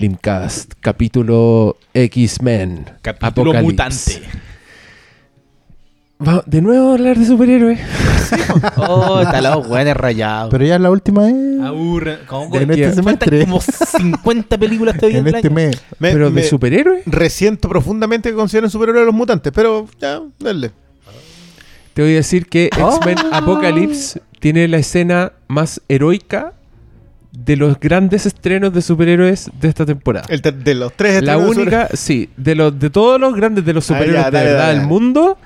Flimcast, capítulo X-Men. Capítulo mutante. Va- de nuevo a hablar de superhéroes. Oh, está los weones rayados. Pero ya la última vez. Aburre. ¿Cómo En que- este semestre. como 50 películas todavía En este año. mes. Me, ¿Pero me de superhéroes? resiento profundamente que consideren superhéroes a los mutantes, pero ya, dale. Te voy a decir que X-Men Apocalypse tiene la escena más heroica de los grandes estrenos de superhéroes de esta temporada. El te- de los tres La estrenos de única, sí, de los de todos los grandes de los Ah, superhéroes de verdad dale, del mundo,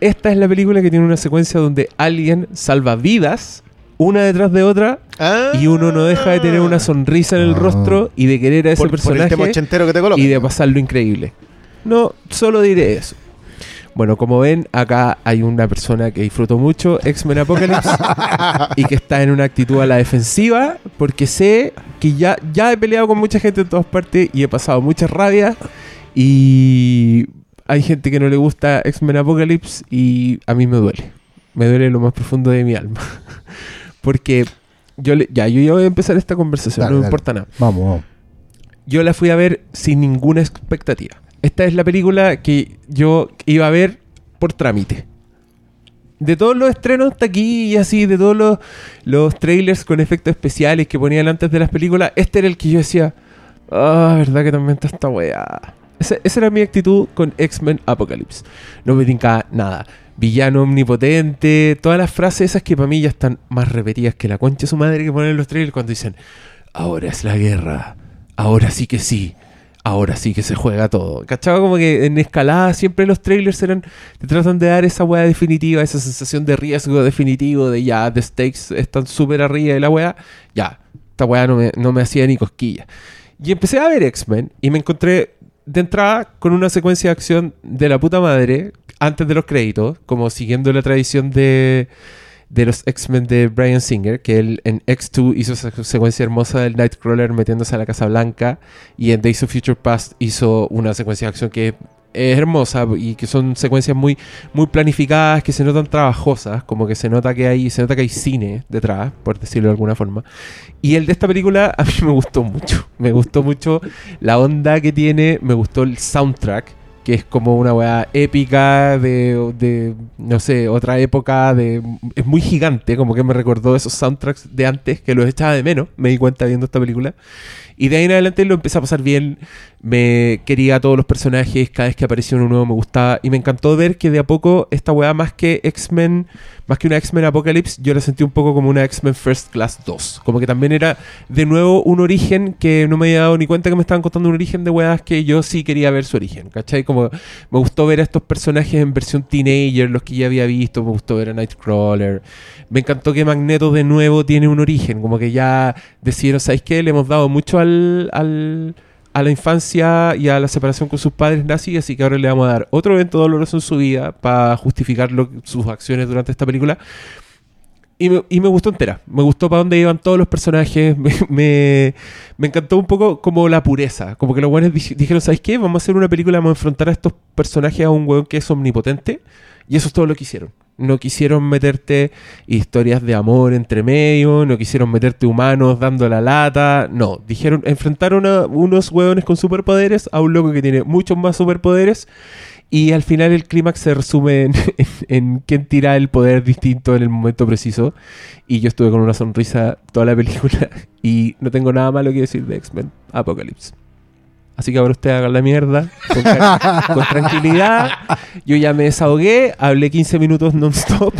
esta es la película que tiene una secuencia donde alguien salva vidas una detrás de otra Ah. y uno no deja de tener una sonrisa en el Ah. rostro y de querer a ese por, por el tema personaje ochentero que te coloca. y de pasarlo increíble. No, solo diré eso. Bueno, como ven, acá hay una persona que disfrutó mucho X-Men Apocalypse y que está en una actitud a la defensiva porque sé que ya, ya he peleado con mucha gente en todas partes y he pasado muchas rabias y hay gente que no le gusta X-Men Apocalypse y a mí me duele. Me duele lo más profundo de mi alma. porque yo le- ya, yo voy a empezar esta conversación, Dale, no me dale. importa nada Vamos, vamos. yo la fui a ver sin ninguna expectativa. Esta es la película que yo iba a ver por trámite. De todos los estrenos hasta aquí y así, de todos los, los trailers con efectos especiales que ponían antes de las películas, este era el que yo decía, ah, verdad que está esta weá. Esa, esa era mi actitud con X-Men Apocalypse. No me tinca nada. Villano omnipotente, todas las frases esas que para mí ya están más repetidas que la concha de su madre que ponen en los trailers cuando dicen, ahora es la guerra, ahora sí que sí, ahora sí que se juega todo. ¿Cachaba? Como que en escalada siempre los trailers eran, te tratan de dar esa weá definitiva, esa sensación de riesgo definitivo, de ya, the stakes están súper arriba de la weá, ya, esta weá no me, no me hacía ni cosquillas. Y empecé a ver X-Men y me encontré de entrada con una secuencia de acción de la puta madre antes de los créditos, como siguiendo la tradición de, de los X-Men de Brian Singer, que él en X2 hizo esa secuencia hermosa del Nightcrawler metiéndose a la Casa Blanca y en Days of Future Past hizo una secuencia de acción que es hermosa y que son secuencias muy, muy planificadas, que se notan trabajosas, como que se nota que hay, se nota que hay cine detrás, por decirlo de alguna forma. Y el de esta película a mí me gustó mucho. Me gustó mucho la onda que tiene, me gustó el soundtrack, que es como una weá épica de, de, no sé, otra época, de es muy gigante, como que me recordó esos soundtracks de antes, que los echaba de menos, me di cuenta viendo esta película. Y de ahí en adelante lo empecé a pasar bien, me quería a todos los personajes, cada vez que aparecía uno nuevo me gustaba, y me encantó ver que de a poco esta weá más que X-Men, más que una X-Men Apocalypse, yo la sentí un poco como una X-Men First Class 2, como que también era de nuevo un origen que no me había dado ni cuenta que me estaban contando un origen de weas que yo sí quería ver su origen, ¿cachai? Como me gustó ver a estos personajes en versión teenager, los que ya había visto, me gustó ver a Nightcrawler, me encantó que Magneto de nuevo tiene un origen, como que ya decidieron, ¿sabéis qué? Le hemos dado mucho a la infancia y a la separación con sus padres nazis, así que ahora le vamos a dar otro evento doloroso en su vida para justificar sus acciones durante esta película. Y me, gustó entera. Me gustó para dónde iban todos los personajes. Me encantó un poco como la pureza. Como que los buenos dijeron, ¿sabes qué? Vamos a hacer una película, vamos a enfrentar a estos personajes a un weón que es omnipotente. Y eso es todo lo que hicieron. No quisieron meterte historias de amor entre medio, no quisieron meterte humanos dando la lata. No, dijeron, enfrentaron a unos hueones con superpoderes a un loco que tiene muchos más superpoderes. Y al final el clímax se resume en, en, quién tira el poder distinto en el momento preciso. Y yo estuve con una sonrisa toda la película. Y no tengo nada malo que decir de X-Men Apocalypse. Así que ahora ustedes hagan la mierda con, tranquilidad. Yo ya me desahogué, hablé 15 minutos non-stop.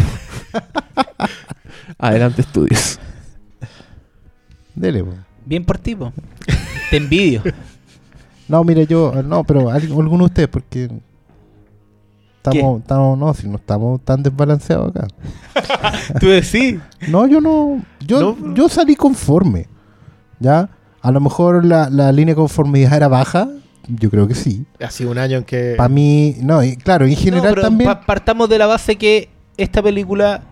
Adelante, estudios. Dele, po. Bien por ti, po. Te envidio. No, mira, yo. No, pero al- alguno de ustedes, porque. Estamos, estamos, no, si no estamos tan desbalanceados acá. Tú decís. No, yo no. Yo, No. yo salí conforme. ¿Ya? A lo mejor la, la línea de conformidad era baja. Yo creo que sí. Ha sido un año en que. Para mí, no, y claro, en general No, también. pa- partamos de la base que esta película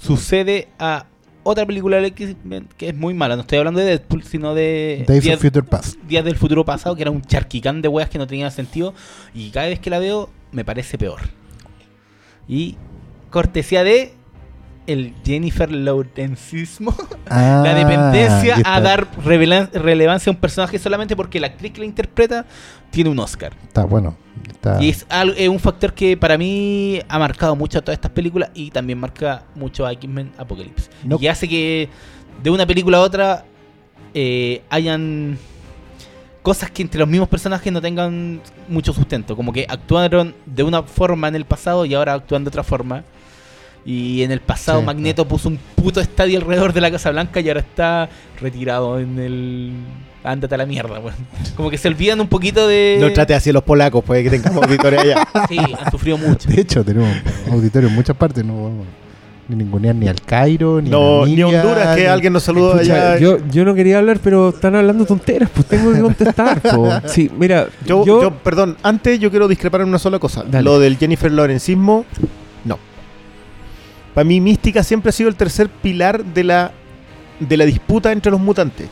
sucede a otra película que es muy mala. No estoy hablando de Deadpool, sino de Days Días, of Future Past. Días del Futuro Pasado, que era un charquicán de weas que no tenían sentido. Y cada vez que la veo, me parece peor. Y cortesía de el Jennifer Lawrenceismo, Ah, la aquí dependencia a dar relevancia a un personaje solamente porque la actriz que la interpreta tiene un Oscar. Está bueno. Está... Y es, al- es un factor que para mí ha marcado mucho a todas estas películas y también marca mucho a X-Men Apocalypse. No. Y hace que de una película a otra eh, hayan cosas que entre los mismos personajes no tengan mucho sustento. Como que actuaron de una forma en el pasado y ahora actúan de otra forma. Y en el pasado Sí, Magneto puso un puto estadio alrededor de la Casa Blanca y ahora está retirado en el... Ándate a la mierda, weón. Como que se olvidan un poquito de... No trate así a los polacos, puede que tengamos auditoría allá. Sí, han sufrido mucho. De hecho, tenemos auditorio en muchas partes. No vamos ni ningunear ni al Cairo, ni No, a ni Namibia, Honduras, que ni- alguien nos saludó Pucha, allá. yo, yo no quería hablar, pero están hablando tonteras, pues tengo que contestar. po. Sí, mira, Yo, yo, yo, perdón, antes yo quiero discrepar en una sola cosa. Dale. Lo del Jennifer Lawrenceismo. Para mí, Mística siempre ha sido el tercer pilar de la, de la disputa entre los mutantes.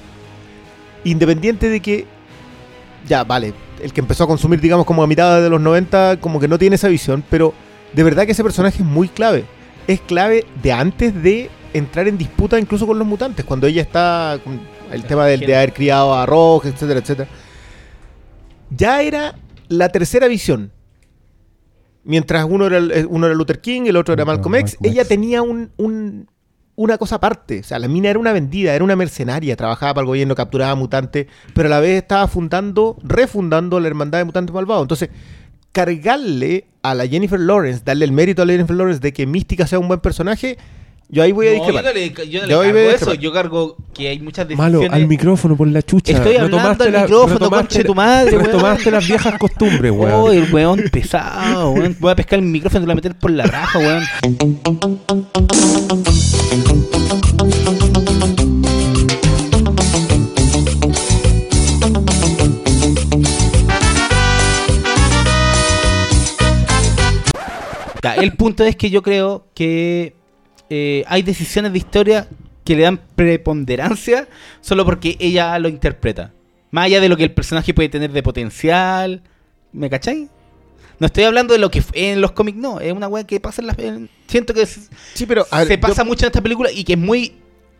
Independiente de que, ya, vale, el que empezó a consumir, digamos, como a mitad de los 90, como que no tiene esa visión, pero de verdad que ese personaje es muy clave. Es clave de antes de entrar en disputa incluso con los mutantes, cuando ella está con el tema del, de haber criado a Rogue, etcétera, etcétera. Ya era la tercera visión. Mientras uno era, el- uno era Luther King, el otro era Malcolm X, Malcolm ella X. tenía un, un- una cosa aparte. O sea, la mina era una vendida, era una mercenaria, trabajaba para el gobierno, capturaba mutantes, pero a la vez estaba fundando, refundando la hermandad de mutantes malvados. Entonces, cargarle a la Jennifer Lawrence, darle el mérito a la Jennifer Lawrence de que Mística sea un buen personaje, yo ahí voy a No, yo discrepar. no le, yo no le Yo ahí cargo eso, yo cargo que hay muchas malo, decisiones. al micrófono por la chucha. Estoy hablando al la- micrófono, conche tu madre, weón. Retomaste las viejas costumbres, Oh, weón. el weón pesado, weón. Voy a pescar el micrófono y te lo voy a meter por la raja, weón. Ya, el punto es que yo creo que eh, hay decisiones de historia que le dan preponderancia solo porque ella lo interpreta. Más allá de lo que el personaje puede tener de potencial. ¿Me cachai? No estoy hablando de lo que en los cómics, no. Es una weá que pasa en las. en- siento que es- Sí, pero ver, se yo- pasa mucho en esta película y que es muy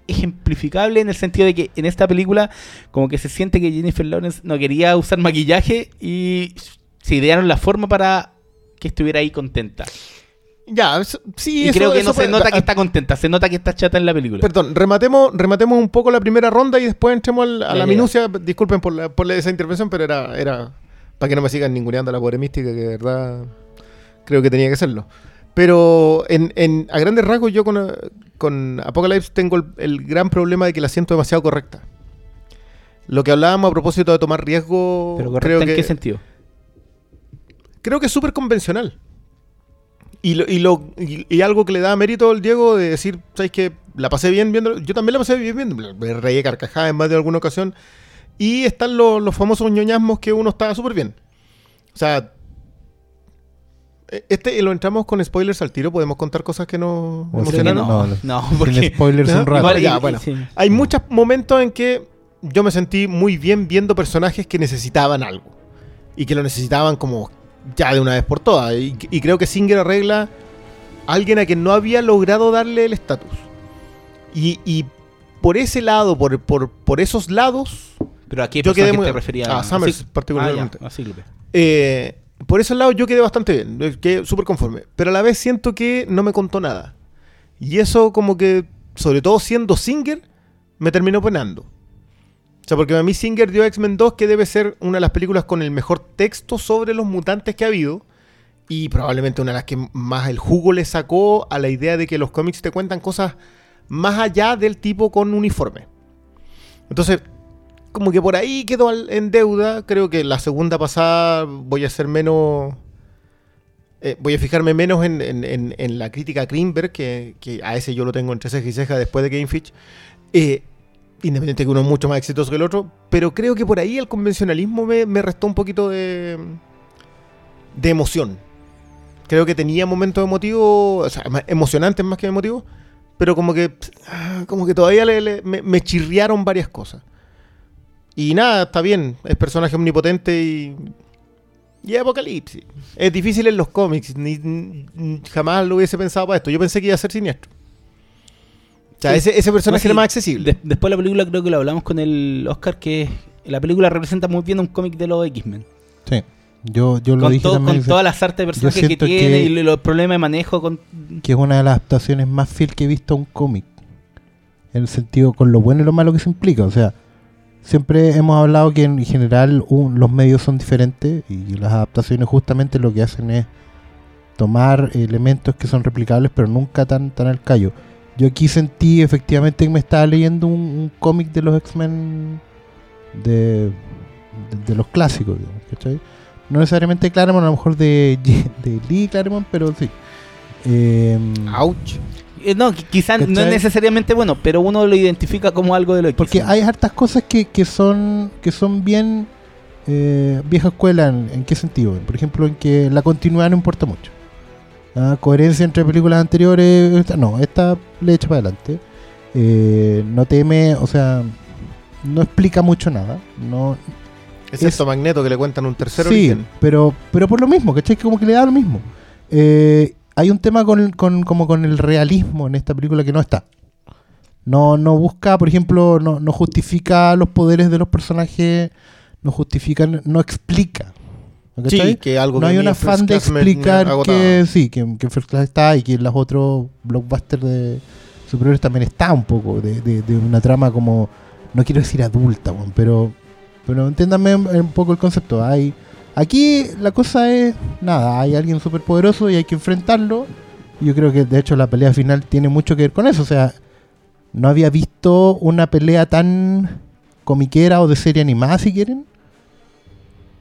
ejemplificable en el sentido de que en esta película como que se siente que Jennifer Lawrence no quería usar maquillaje y se idearon la forma para que estuviera ahí contenta. Ya, sí, y eso- creo que eso no se nota que está contenta, se nota que está chata en la película. Perdón, rematemos, rematemos un poco la primera ronda y después entremos al- a Ya, la ya, minucia. Disculpen por, la- por esa intervención, pero era, era para que no me sigan ninguneando a la pobre mística, que de verdad creo que tenía que serlo. Pero en, en- a grandes rasgos yo con, con Apocalypse tengo el, el gran problema de que la siento demasiado correcta. Lo que hablábamos a propósito de tomar riesgo, Pero correcta, creo ¿en que, qué sentido? creo que es súper convencional. Y, lo, y, lo, y, y algo que le da mérito al Diego de decir, ¿sabes qué? La pasé bien viendo. Yo también la pasé bien viendo. Me reí a carcajadas en más de alguna ocasión. Y están los, los famosos ñoñasmos que uno está súper bien. O sea, e- este lo entramos con spoilers al tiro. Podemos contar cosas que nos O sea, emocionaron. no. no, no, Sin porque spoilers ¿No? un rato. Igual- ya, bueno. sí. Hay muchos momentos en que yo me sentí muy bien viendo personajes que necesitaban algo. Y que lo necesitaban como ya de una vez por todas. Y, y creo que Singer arregla a alguien a quien no había logrado darle el estatus. Y, y por ese lado, por, por, por esos lados, Pero a qué Yo quedé muy- te referías? a Summers particularmente. Ah, ya, a Cíclope. eh, por esos lados yo quedé bastante bien. eh, Quedé súper conforme. Pero a la vez siento que no me contó nada. Y eso como que, sobre todo siendo Singer, me terminó penando. O sea, porque a mí Singer dio X-Men 2, que debe ser una de las películas con el mejor texto sobre los mutantes que ha habido. Y probablemente una de las que más el jugo le sacó a la idea de que los cómics te cuentan cosas más allá del tipo con uniforme. Entonces, como que por ahí quedó en deuda. Creo que la segunda pasada voy a ser menos. eh, voy a fijarme menos en, la crítica a Greenberg, que, que a ese yo lo tengo entre ceja y ceja después de Game Fitch. Eh, independiente que uno es mucho más exitoso que el otro. Pero creo que por ahí el convencionalismo me, restó un poquito de. de emoción. Creo que tenía momentos emotivos, o sea, emocionantes más que emotivos, pero como que, ah, como que todavía me, me chirriaron varias cosas. Y nada, está bien, es personaje omnipotente y. Y apocalipsis. Es difícil en los cómics, ni, ni- jamás lo hubiese pensado para esto. Yo pensé que iba a ser siniestro. O sea, Sí. ese, ese personaje No, sí. era más accesible. De- después de la película creo que lo hablamos con el Oscar, que la película representa muy bien un cómic de los X-Men. Sí. Yo, yo lo Con, dije todo- también. con todas las artes de personaje que tiene que- y los problemas de manejo con... Que es una de las adaptaciones más fiel que he visto a un cómic. En el sentido, con lo bueno y lo malo que se implica. O sea, siempre hemos hablado que en general un- los medios son diferentes y las adaptaciones justamente lo que hacen es tomar elementos que son replicables pero nunca tan, tan al callo. Yo aquí sentí efectivamente que me estaba leyendo un, un cómic de los X-Men de, de, de los clásicos, digamos, ¿cachai? No necesariamente Claremont, a lo mejor de, de Lee Claremont, pero sí. Em, Ouch. Eh, no, qui- quizás no es necesariamente bueno, pero uno lo identifica como algo de lo X-Men. Porque hay hartas cosas que, que son que son bien eh, vieja escuela. En, ¿En qué sentido? Por ejemplo, en que la continuidad no importa mucho. Ah, coherencia entre películas anteriores. esta- no, esta le echa para adelante. Eh, no teme, o sea, no explica mucho nada. No, Excepto Magneto que le cuentan un tercer sí, origen. pero, pero por lo mismo, ¿cachai? Que como que le da lo mismo. Eh, hay un tema con, con- como con el realismo en esta película que no está. No, no busca, por ejemplo, no, no justifica los poderes de los personajes, no justifica, no explica. ¿Cachai? Sí, que algo no que hay un afán de Class me- me explicar que sí, que, que First Class está y que en los otros blockbusters de superiores también está un poco de, de- de una trama como, no quiero decir adulta, pero pero entiéndanme un un poco el concepto. Hay aquí la cosa es nada, hay alguien súper poderoso y hay que enfrentarlo. Yo creo que de hecho la pelea final tiene mucho que ver con eso, o sea, no había visto una pelea tan comiquera o de serie animada si quieren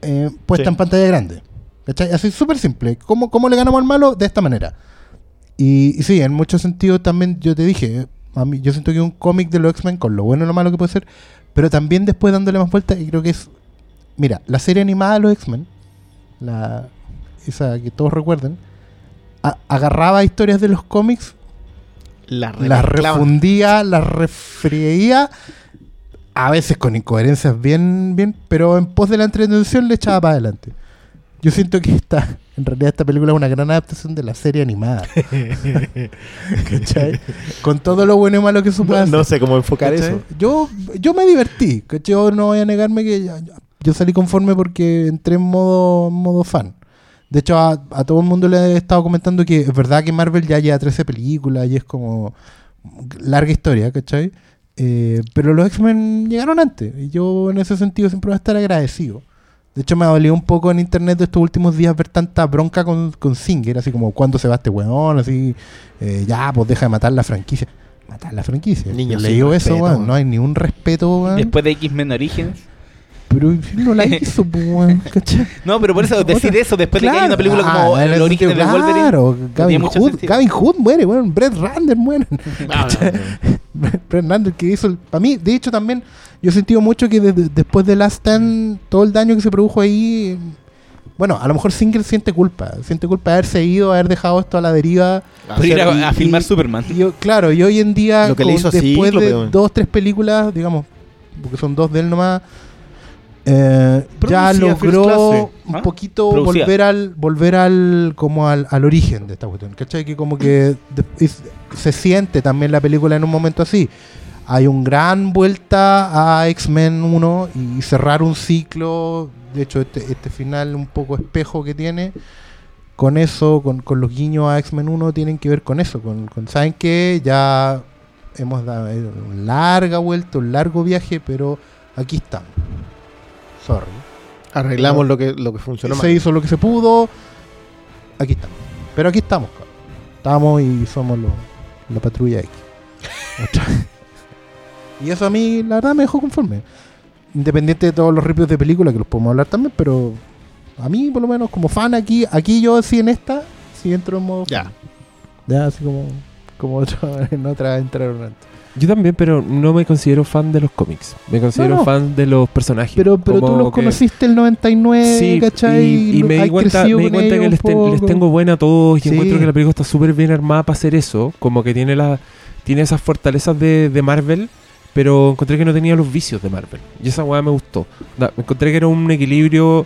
eh, puesta Sí. en pantalla grande. ¿Cachai? Así súper simple. ¿Cómo, ¿Cómo le ganamos al malo? De esta manera. Y, y sí, en muchos sentidos también yo te dije, a mí, yo siento que un cómic de los X-Men, con lo bueno y lo malo que puede ser, pero también después dándole más vueltas, y creo que es, mira, la serie animada de los X-Men, la, esa que todos recuerden, a- agarraba historias de los cómics, La las refundía, las refreía, a veces con incoherencias bien, bien, pero en pos de la entretención le echaba para adelante. Yo siento que esta, en realidad esta película es una gran adaptación de la serie animada. ¿Cachai? Con todo lo bueno y malo que eso puede No, sé cómo enfocar ¿cachai? eso. Yo, yo me divertí. ¿cachai? Yo no voy a negarme que yo salí conforme porque entré en modo, modo fan. De hecho, a, a todo el mundo le he estado comentando que es verdad que Marvel ya lleva 13 películas y es como larga historia, ¿cachai? Eh, pero los X-Men llegaron antes y yo en ese sentido siempre voy a estar agradecido. De hecho, me ha dolido un poco en internet estos últimos días ver tanta bronca con, con Singer, así como cuando se va este weón, así, eh, ya, pues deja de matar la franquicia. Matar la franquicia. Niño, Le digo eso, weón, weón. no hay ni un respeto, weón. Después de X-Men Origins. Pero no la hizo, pues. No, pero por eso decir Otra- eso después de que hay Claro, una película ah, como en El origen sentido, de Wolverine. Claro, Gavin Hood. Gavin Hood muere, weón, Brett Rander muere. Ah, Brett Rander que hizo, para mí, de hecho también, yo he sentido mucho que desde- después de Last Stand, todo el daño que se produjo ahí, bueno, a lo mejor Singer siente culpa, siente culpa de haberse ido, haber dejado esto a la deriva. Por ir a, Y- a filmar y- Superman. Y yo, claro, y hoy en día, Lo que le con- hizo a después de dos, tres películas, digamos, porque son dos de él nomás, eh, ya logró un ¿Ah? poquito Producía. volver al volver al como al, al origen de esta cuestión, ¿cachai? Que como que de- es- se siente también la película en un momento así. Hay un gran vuelta a X-Men 1 y cerrar un ciclo, de hecho este, este final un poco espejo que tiene, con eso, con, con los guiños a X-Men 1 tienen que ver con eso, con, con ¿saben qué? Ya hemos dado eh, una larga vuelta, un largo viaje, pero aquí estamos. Sorry. Arreglamos lo que, lo que funcionó se mal. hizo lo que se pudo. Aquí estamos. Pero aquí estamos, cabrón. Estamos y somos lo- la patrulla X. Y eso a mí, la verdad, me dejó conforme. Independiente de todos los reviews de película, que los podemos hablar también, pero a mí, por lo menos, como fan aquí, aquí yo sí en esta, sí entro en modo Ya. fan. Ya, así como, como otro- en otra entraron antes. Yo también, pero no me considero fan de los cómics. Me considero No, no. fan de los personajes. Pero, pero tú los que- conociste el 99, Sí, ¿cachai? y, y me di cuenta, me di cuenta que les, ten- tengo buena a todos y Sí. encuentro que la película está súper bien armada para hacer eso. Como que tiene la tiene esas fortalezas de, de Marvel, pero encontré que no tenía los vicios de Marvel. Y esa weá me gustó. Da- me encontré que era un equilibrio,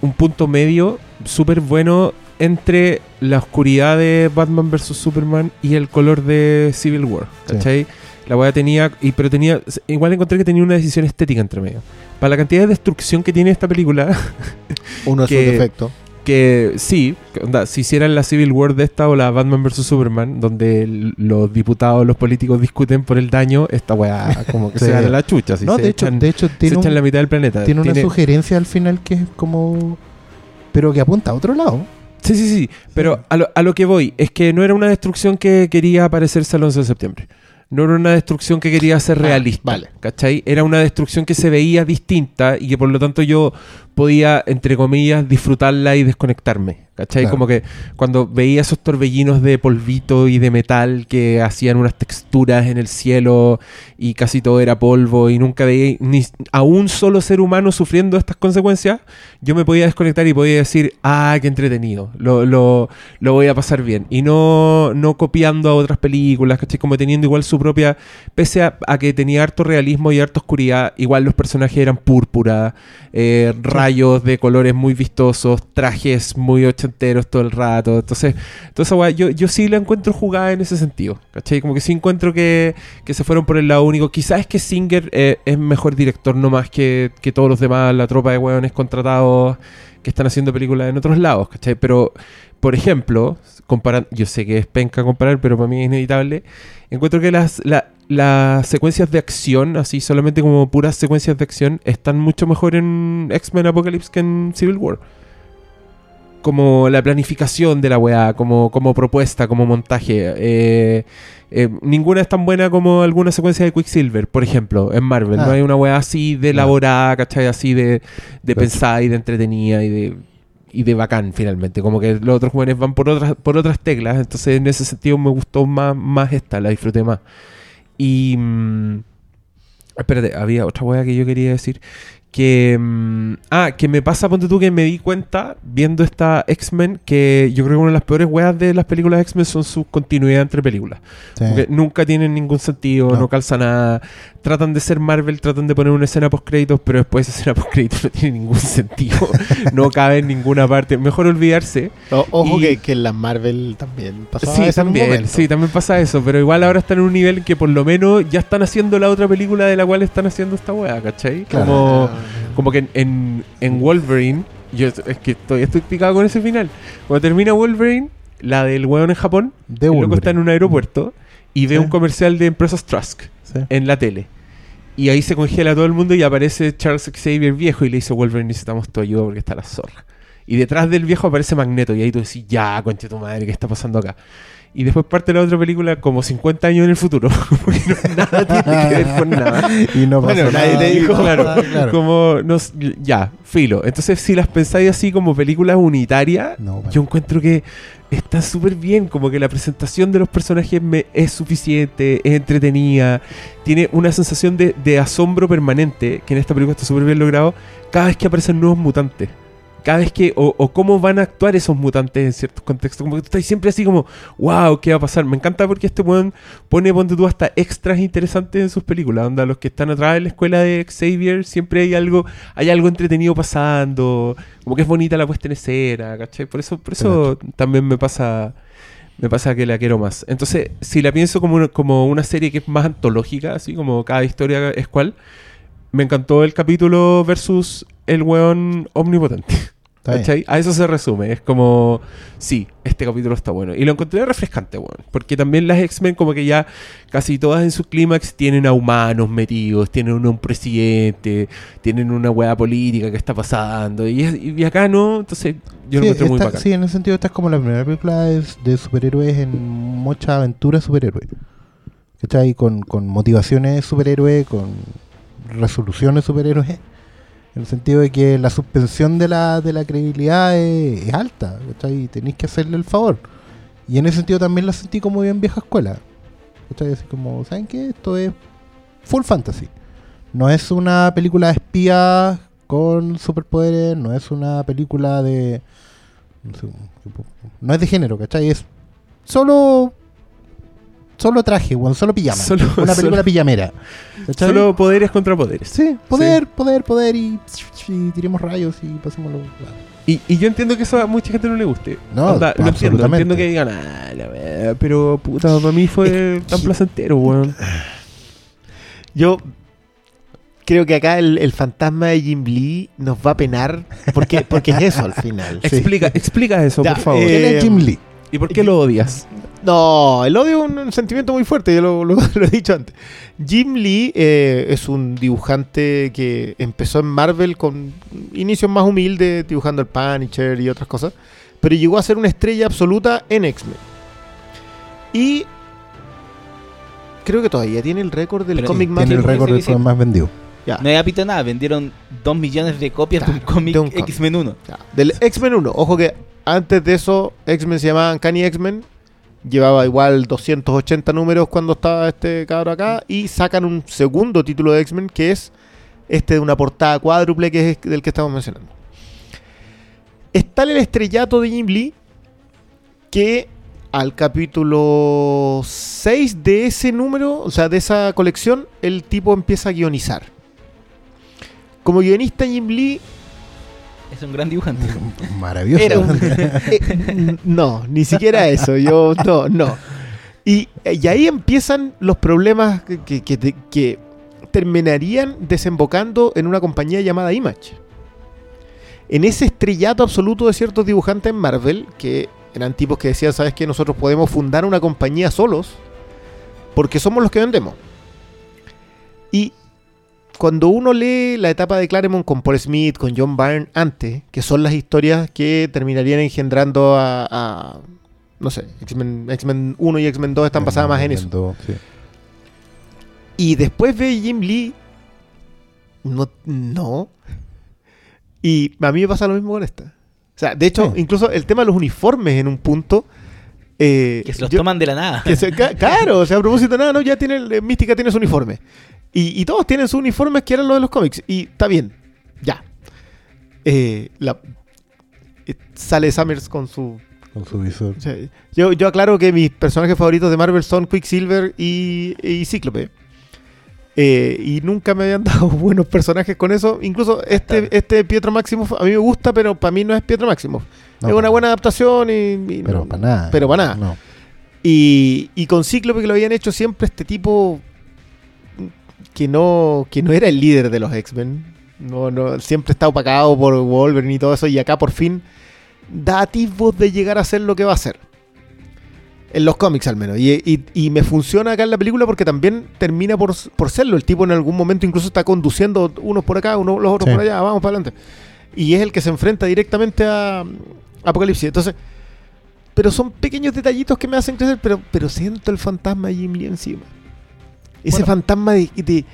un punto medio súper bueno entre la oscuridad de Batman vs Superman y el color de Civil War. Sí. La weá tenía, y, pero tenía, igual encontré que tenía una decisión estética entre medio. Para la cantidad de destrucción que tiene esta película, Uno que- defectos. que sí, que onda, si hicieran la Civil War de esta o la Batman vs Superman, donde los diputados, los políticos discuten por el daño, esta weá como que Sí. se da la chucha. si no, de hecho, de hecho se tiene, echan un- la mitad del planeta. tiene una Tiene- sugerencia al final que es como... Pero que apunta a otro lado. Sí, sí, sí. Pero a lo, a lo que voy es que no era una destrucción que quería parecerse al 11 de septiembre. No era una destrucción que quería ser Ah, realista. vale. ¿Cachai? Era una destrucción que se veía distinta y que por lo tanto yo podía, entre comillas, disfrutarla y desconectarme. ¿Cachai? Claro. Como que cuando veía esos torbellinos de polvito y de metal que hacían unas texturas en el cielo y casi todo era polvo y nunca veía ni a un solo ser humano sufriendo estas consecuencias, yo me podía desconectar y podía decir, ah, qué entretenido, lo, lo, lo voy a pasar bien. Y no, no copiando a otras películas, ¿cachai? Como teniendo igual su propia, pese a, a que tenía harto realismo y harta oscuridad, igual los personajes eran púrpura, eh, rayos de colores muy vistosos, trajes muy ochenteros todo el rato. Entonces, toda yo, yo sí la encuentro jugada en ese sentido, ¿cachai? Como que sí encuentro que, que se fueron por el lado único. Quizás es que Singer eh, es mejor director no más que, que todos los demás, la tropa de hueones contratados que están haciendo películas en otros lados, ¿cachai? Pero, por ejemplo, comparan, yo sé que es penca comparar, pero para mí es inevitable. Encuentro que las, la- las secuencias de acción, así solamente como puras secuencias de acción, están mucho mejor en X-Men Apocalypse que en Civil War. Como la planificación de la weá, como, como propuesta, como montaje. eh, eh, ninguna es tan buena como alguna secuencia de Quicksilver, por ejemplo, en Marvel. Ah. No hay una weá así de Claro. elaborada, ¿cachai? Así de, de pensada y de entretenida y de, y de bacán finalmente. Como que los otros jóvenes van por otras, por otras teclas. Entonces en ese sentido me gustó más, más esta, la disfruté más. Y... mm, espérate, había otra weá que yo quería decir. Que... mm, ah, que me pasa, ponte tú, que me di cuenta viendo esta X-Men que yo creo que una de las peores weas de las películas X-Men son su continuidad entre películas. Sí. Porque nunca tienen ningún sentido, no. No. calza nada. Tratan de ser Marvel, tratan de poner una escena post créditos, pero después esa escena post créditos no tiene ningún sentido. no cabe en ninguna parte. Mejor olvidarse. O- ojo Y- que, que en la Marvel también pasaba sí, eso en un también, momento. sí, también pasa eso. Pero igual ahora están en un nivel que por lo menos ya están haciendo la otra película de la cual están haciendo esta wea, ¿cachai? Claro. Como, como que en, en, Wolverine, yo es que todavía estoy picado con ese final. Cuando termina Wolverine, la del weón en Japón, De el loco está en un aeropuerto y ve Sí. un comercial de Empresas Trusk Sí. en la tele. Y ahí se congela todo el mundo y aparece Charles Xavier viejo y le dice, Wolverine, necesitamos tu ayuda porque está la zorra. Y detrás del viejo aparece Magneto y ahí tú decís, ya, concha tu madre, ¿qué está pasando acá? Y después parte la otra película como 50 años en el futuro. Porque no- nada tiene que ver con nada. Y no pasó Bueno, nadie nada. te dijo. Claro, claro. Como, nos, ya, filo. Entonces, si las pensáis así como películas unitarias, No, bueno. yo encuentro que está súper bien. Como que la presentación de los personajes me, es suficiente, es entretenida, tiene una sensación de, de asombro permanente, que en esta película está súper bien logrado, cada vez que aparecen nuevos mutantes. Cada vez que, o, o cómo van a actuar esos mutantes en ciertos contextos. Como que tú estás siempre así como, wow, ¿qué va a pasar? Me encanta porque este weón pone, ponte tú, hasta extras interesantes en sus películas. Onda, los que están atrás de la escuela de Xavier, siempre hay algo, hay algo entretenido pasando. Como que es bonita la puesta en escena, ¿cachai? Por eso, por eso también me pasa. Me pasa que la quiero más. Entonces, si la pienso como una, como una serie que es más antológica, así como cada historia es cual, me encantó el capítulo versus el weón omnipotente. A eso se resume. Es como, sí, este capítulo está bueno. Y lo encontré refrescante, weón. Porque también las X-Men, como que ya casi todas en su clímax tienen a humanos metidos, tienen un, un presidente, tienen una weá política que está pasando. Y, es- y acá no, entonces yo lo sí, encontré muy bacán. sí, en ese sentido, esta es como la primera película de, de superhéroes en mucha aventura superhéroe. ¿Cachai? Con, con motivaciones superhéroe, con resoluciones superhéroe. En el sentido de que la suspensión de la, de la credibilidad es, alta. ¿Cachai? Y tenéis que hacerle el favor. Y en ese sentido también la sentí como bien vieja escuela. ¿Cachai? Así como, ¿saben qué? Esto es full fantasy. No es una película de espías con superpoderes, no es una película de. No, sé, no es de género, ¿cachai? Es solo solo traje, weón, solo pijama. Solo- Una película solo- pijamera. ¿Cachai? Solo poderes contra poderes. Sí, poder, poder, poder y, y tiremos rayos y pasémoslo. Y, y yo entiendo que eso a mucha gente no le guste. No, Onda, lo entiendo, entiendo que digan, ah, la pero puta, para mí fue tan placentero, weón. Yo creo que acá el, el fantasma de Jim Lee nos va a penar porque, porque es eso al final. Explica, explica eso, Ya, por favor. eh, ¿Quién es Jim Lee? ¿Y por qué lo odias? No, el odio es un, un sentimiento muy fuerte, yo lo, lo- lo he dicho antes. Jim Lee eh, es un dibujante que empezó en Marvel con inicios más humildes, dibujando el Punisher y otras cosas, pero llegó a ser una estrella absoluta en X-Men. Y creo que todavía tiene el récord del Pero cómic más Tiene el récord del cómic más vendido. Ya. No he pito nada, vendieron 2 millones de copias de un Claro, cómic de un cómic. X-Men 1. Ya, Del X-Men 1. Ojo que antes de eso, X-Men se llamaban Uncanny X-Men. Llevaba igual 280 números cuando estaba este cabro acá. Y sacan un segundo título de X-Men que es este de una portada cuádruple que es del que estamos mencionando. Está el estrellato de Jim Lee que al capítulo 6 de ese número, o sea, de esa colección, el tipo empieza a guionizar. Como guionista Jim Lee Es un gran dibujante. Maravilloso. era un- eh, no, ni siquiera eso. Yo no, no. Y, y ahí empiezan los problemas que, que- que te- que terminarían desembocando en una compañía llamada Image. En ese estrellato absoluto de ciertos dibujantes en Marvel, que eran tipos que decían, ¿sabes qué? Nosotros podemos fundar una compañía solos porque somos los que vendemos. Y cuando uno lee la etapa de Claremont con Paul Smith, con John Byrne antes, que son las historias que terminarían engendrando a, a, no sé, X-Men X-Men 1 y X-Men 2 están basadas más en eso. Sí. Y después ve Jim Lee. No. no. Y a mí me pasa lo mismo con esta. O sea, de hecho, Sí. incluso el tema de los uniformes en un punto. eh, Que se los yo- toman de la nada. que se- ca- claro, o sea, a propósito de nada, no, ya tiene, eh, Mística tiene su uniforme. Y, y todos tienen sus uniformes que eran los de los cómics. Y está bien, ya. Eh, la- eh, sale Summers con su... Con su visor. o sea, yo, yo aclaro que mis personajes favoritos de Marvel son Quicksilver y, y Cíclope. Eh, y nunca me habían dado buenos personajes con eso. Incluso este, este Pietro Máximo a mí me gusta, pero para mí no es Pietro Máximo. No, es una buena adaptación y... y Pero no- para nada. Pero para nada. No. y, y con Cíclope que lo habían hecho siempre este tipo que no, que no era el líder de los X-Men. No, no, siempre está opacado por Wolverine y todo eso. Y acá por fin da atisbos de llegar a ser lo que va a ser. En los cómics al menos. Y, y- y me funciona acá en la película porque también termina por, por serlo. El tipo en algún momento incluso está conduciendo unos por acá, unos los otros Sí. por allá, vamos para adelante. Y es el que se enfrenta directamente a Apocalipsis. Entonces, pero son pequeños detallitos que me hacen crecer, pero, pero siento el fantasma de Jim Lee encima. Ese Bueno. fantasma de, de,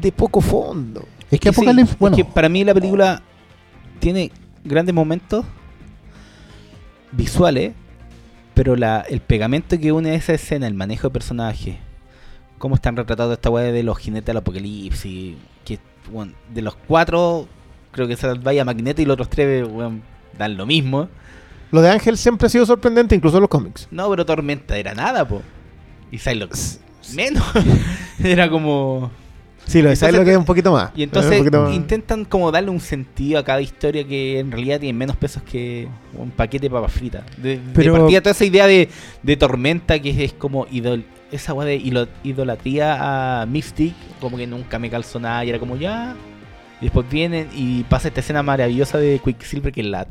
de poco fondo. Es que Y sí, Apocalipsis, es bueno, que para mí la película tiene grandes momentos visuales, pero la, el pegamento que une esa escena, el manejo de personajes, cómo están retratados esta weá de los jinetes del apocalipsis, que bueno, de los cuatro, creo que se vaya Magneto y los otros tres dan lo mismo. Lo de Ángel siempre ha sido sorprendente, incluso en los cómics. No, pero Tormenta era nada, po. Y Psylocke menos. era como... Sí, lo de Entonces- Psylocke que es un poquito más. Y Es entonces más. intentan como darle un sentido a cada historia que en realidad tiene menos pesos que un paquete de papas fritas. De, de Pero- partida toda esa idea de, de tormenta que es, como idol, esa weá de idolatría a Mystic, como que nunca me calzó nada y era como ya. Y después vienen y pasa esta escena maravillosa de Quicksilver que es la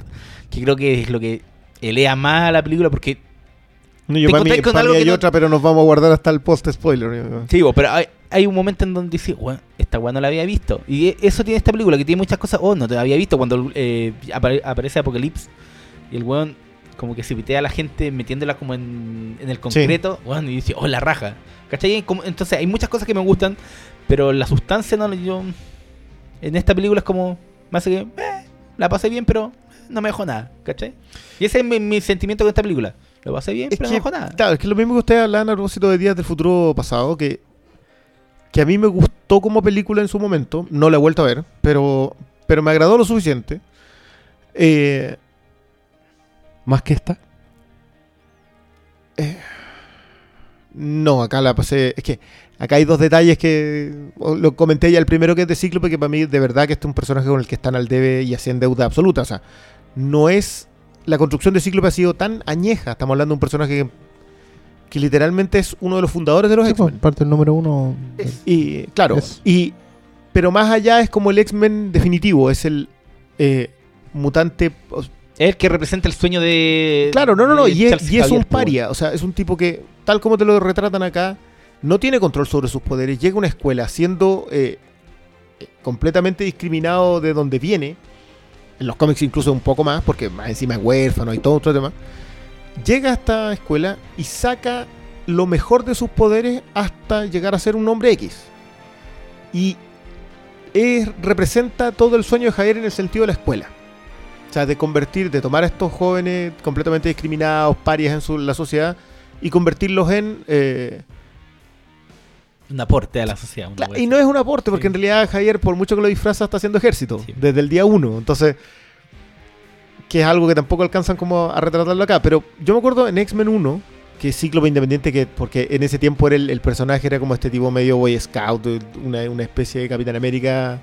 que creo que es lo que elea más a la película porque No, yo para mí, con para algo mí que hay no- otra, pero nos vamos a guardar hasta el post-spoiler. Sí, pero hay, hay un momento en donde dice, "Weón, esta weá no la había visto. Y e- eso tiene esta película, que tiene muchas cosas, oh, no te la había visto cuando eh, apare- aparece Apocalipsis. Y el weón como que se pitea a la gente metiéndola como en, en el concreto, weón, y dice, oh, la raja. ¿Cachai? Entonces hay muchas cosas que me gustan, pero la sustancia no yo... En esta película es como, me hace que, eh, la pasé bien, pero no me dejó nada, ¿cachai? Y ese es mi, mi sentimiento con esta película. Lo pasé bien, Es pero que, no nada. claro, es que lo mismo que ustedes hablaban a propósito de Días del Futuro pasado, que, que a mí me gustó como película en su momento, no la he vuelto a ver, pero, pero me agradó lo suficiente. Eh, ¿Más que esta? No, acá la pasé. Es que acá hay dos detalles que lo comenté ya. El primero que es de Cíclope, que para mí de verdad que este es un personaje con el que están al debe y así en deuda absoluta. O sea, no es. La construcción de Cíclope ha sido tan añeja. Estamos hablando de un personaje que, que literalmente es uno de los fundadores de los Sí, pues, X-Men. parte del número uno. Y claro, Es- y pero más allá es como el X-Men definitivo, es el eh, mutante. el que representa el sueño de. Claro, no, no, no, y es, y un weón. paria, o sea, es un tipo que, tal como te lo retratan acá, no tiene control sobre sus poderes, llega a una escuela siendo eh, eh, completamente discriminado de donde viene, en los cómics incluso un poco más, porque más encima es huérfano y todo otro tema, llega a esta escuela y saca lo mejor de sus poderes hasta llegar a ser un hombre X. Y es- representa todo el sueño de Javier en el sentido de la escuela. O sea, de convertir, de tomar a estos jóvenes completamente discriminados, parias en su- la sociedad, y convertirlos en... eh, Un aporte a la sociedad. una Cla- wea y no es un aporte, porque Sí. en realidad Javier, por mucho que lo disfraza, está haciendo ejército Sí. desde el día uno. Entonces, que es algo que tampoco alcanzan como a retratarlo acá. Pero yo me acuerdo en X-Men 1, que es Cíclope Independiente, que porque en ese tiempo era el, el personaje era como este tipo medio Boy Scout, una, una especie de Capitán América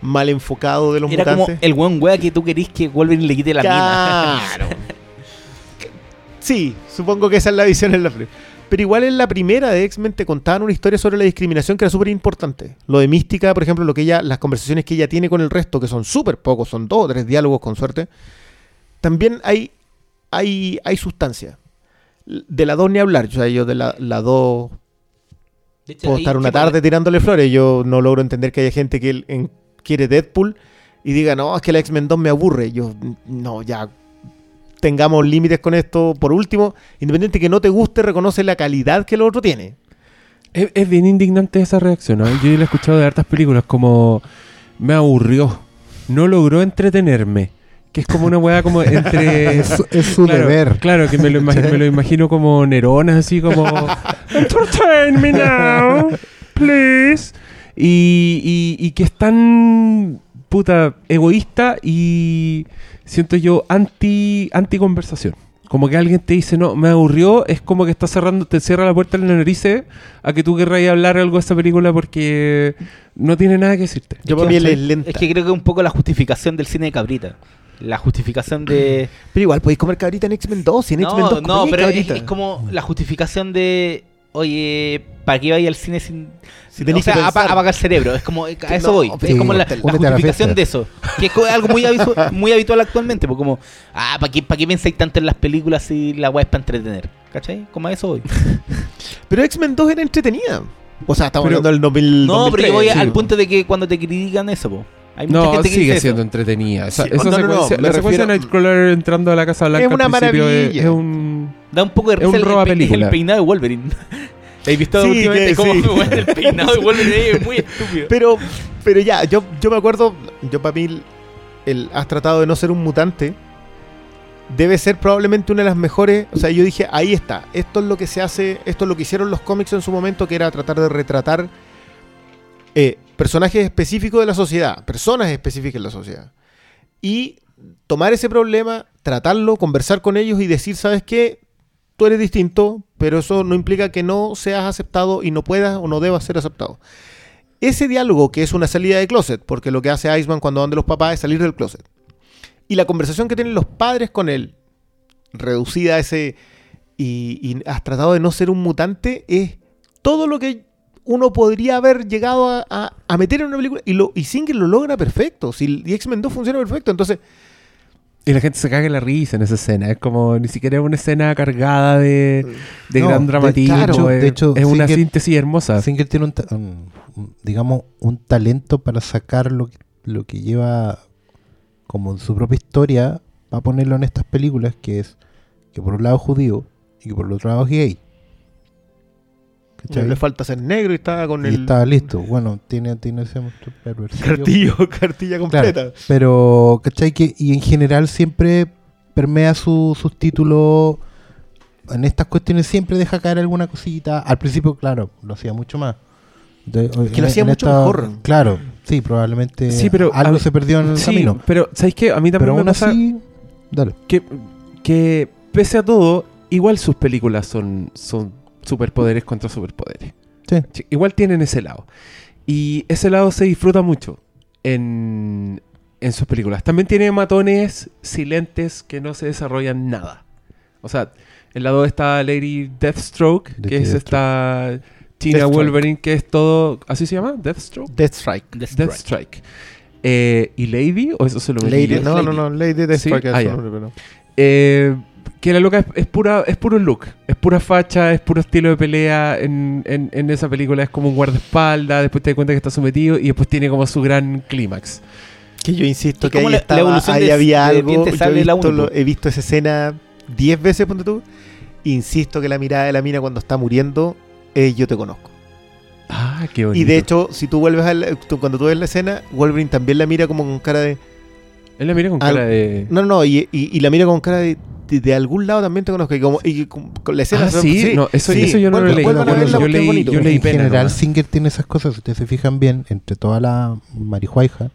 mal enfocado de los Era como mutantes. el buen wea que tú querís que Wolverine le quite la mina. Claro. sí, supongo que esa es la visión en la pre- Pero igual en la primera de X-Men te contaban una historia sobre la discriminación que era súper importante. Lo de Mística, por ejemplo, lo que ella, las conversaciones que ella tiene con el resto, que son súper pocos, son dos o tres diálogos con suerte. También hay, hay, hay sustancia. De la 2 ni hablar. O sea, yo de la, la 2 De hecho, puedo estar una tarde tirándole flores. Yo no logro entender que haya gente que en- quiere Deadpool y diga, no, es que la X-Men 2 me aburre. Yo, no, ya tengamos límites con esto. Por último, independiente que no te guste, reconoce la calidad que el otro tiene. Es, es bien indignante esa reacción. ¿no? Yo la he escuchado de hartas películas como me aburrió, no logró entretenerme. Que es como una weá como entre... Es, es su claro, deber. Claro, que me lo, imagi- me lo imagino como Nerona, así como... Entertain me now, please. Y, y, y que es tan puta egoísta y siento yo anti, anti conversación. Como que alguien te dice, no, me aburrió, es como que está cerrando, te cierra la puerta en la nariz a que tú querrás hablar algo de esta película porque no tiene nada que decirte. Yo él ¿Cachai? es lenta. Es que creo que es un poco la justificación del cine de cabrita. La justificación de. Pero igual podéis comer cabrita en X-Men 2. Y en X-Men No, 2 no, pero es, es como la justificación de. Oye, ¿para qué vaya al cine sin.? Si tenéis o sea, que pensar. apagar el cerebro. Es como. A eso No, voy. sí, es como la, la justificación de eso. Que es algo muy, habitu- muy habitual actualmente. Porque como. Ah, ¿para qué, ¿para qué pensáis tanto en las películas si la weá es para entretener? ¿Cachai? Como a eso voy. Pero X-Men 2 era entretenida. O sea, estamos Pero- hablando del 2000. No, pero yo 2003, voy sí. al punto de que cuando te critican eso, po. Hay mucha No, gente que sigue dice siendo eso. entretenida. Esa, Sí, esa no, no, no, secuencia, me la secuencia refiero- de Nightcrawler entrando a la Casa Blanca Es una al principio es- maravilla. es un... Da un poco de Es risa un el, roba el pe- película. el peinado de Wolverine. ¿Has visto Sí, últimamente que cómo sí. el peinado de Wolverine es muy estúpido? Pero, pero ya, yo, yo me acuerdo, yo para mí, el, el has tratado de no ser un mutante, debe ser probablemente una de las mejores. O sea, yo dije, ahí está, esto es lo que se hace, esto es lo que hicieron los cómics en su momento, que era tratar de retratar eh, personajes específicos de la sociedad, personas específicas de la sociedad. Y tomar ese problema, tratarlo, conversar con ellos y decir, ¿sabes qué? Eres distinto, pero eso no implica que no seas aceptado y no puedas o no debas ser aceptado. Ese diálogo que es una salida de closet, porque lo que hace Iceman cuando van de los papás es salir del closet. Y la conversación que tienen los padres con él, reducida a ese... Y, y has tratado de no ser un mutante, es todo lo que uno podría haber llegado a meter en una película. Y, lo, y Singer lo logra perfecto. Si, y X-Men 2 funciona perfecto. Entonces, Y la gente se caga en la risa en esa escena. Es como ni siquiera es una escena cargada de, de No, gran de- dramatismo. claro, es, de hecho, es una Singer- síntesis hermosa. Singer tiene un, digamos, un talento para sacar lo, que- lo que lleva como en su propia historia, para ponerlo en estas películas, que es que por un lado es judío y que por el otro lado es gay. ¿Cachai? le falta ser negro y estaba con y el estaba listo. Bueno, tiene, tiene ese cartillo, cartilla completa. Claro, pero, ¿cachai? Que, y en general siempre permea su- sus títulos. En estas cuestiones siempre deja caer alguna cosita. Al principio, claro, lo hacía mucho más. De- que lo hacía mucho mejor. Claro, sí, probablemente Sí, pero, algo a- se perdió en el Sí, camino. pero ¿sabéis qué? A mí también Pero me aún pasa así, dale. que, que pese a todo, igual sus películas son, son superpoderes contra superpoderes. Sí. Sí, Igual tienen ese lado. Y ese lado se disfruta mucho en, en sus películas. También tiene matones silentes que no se desarrollan nada. O sea, en la 2 está Lady Deathstroke, Lady que es esta Tina. Wolverine, que es todo... ¿Así se llama? Deathstroke. Deathstrike. Deathstrike. Deathstrike. Eh, ¿Y Lady? ¿O eso se lo Lady, no, no, no, Lady Deathstrike Sí, es ah, su nombre, pero- Eh, que la loca es, es pura, es puro look, es pura facha, es puro estilo de pelea en, en- en esa película, es como un guardaespaldas, después te das cuenta que está sometido y después tiene como su gran clímax. Que yo insisto que ahí, la- la estaba, evolución ahí de- había de algo. Yo he visto, uno, lo- po. he visto esa escena 10 veces, ponte tú. Insisto que la mirada de la mina cuando está muriendo es yo te conozco. Ah, qué bonito. Y de hecho, si tú vuelves a la- tú- cuando tú ves la escena, Wolverine también la mira como con cara de. Él la mira con al- cara de... No, no, y, y- y la mira con cara de. De, de algún lado también te conozco. Y, como, y con, con la escena. Ah, sí, no, eso, eso yo no lo leí. verla Yo leí, yo leí en pena general, nomás. Singer tiene esas cosas. Si ustedes se fijan bien, entre toda la marihuaja,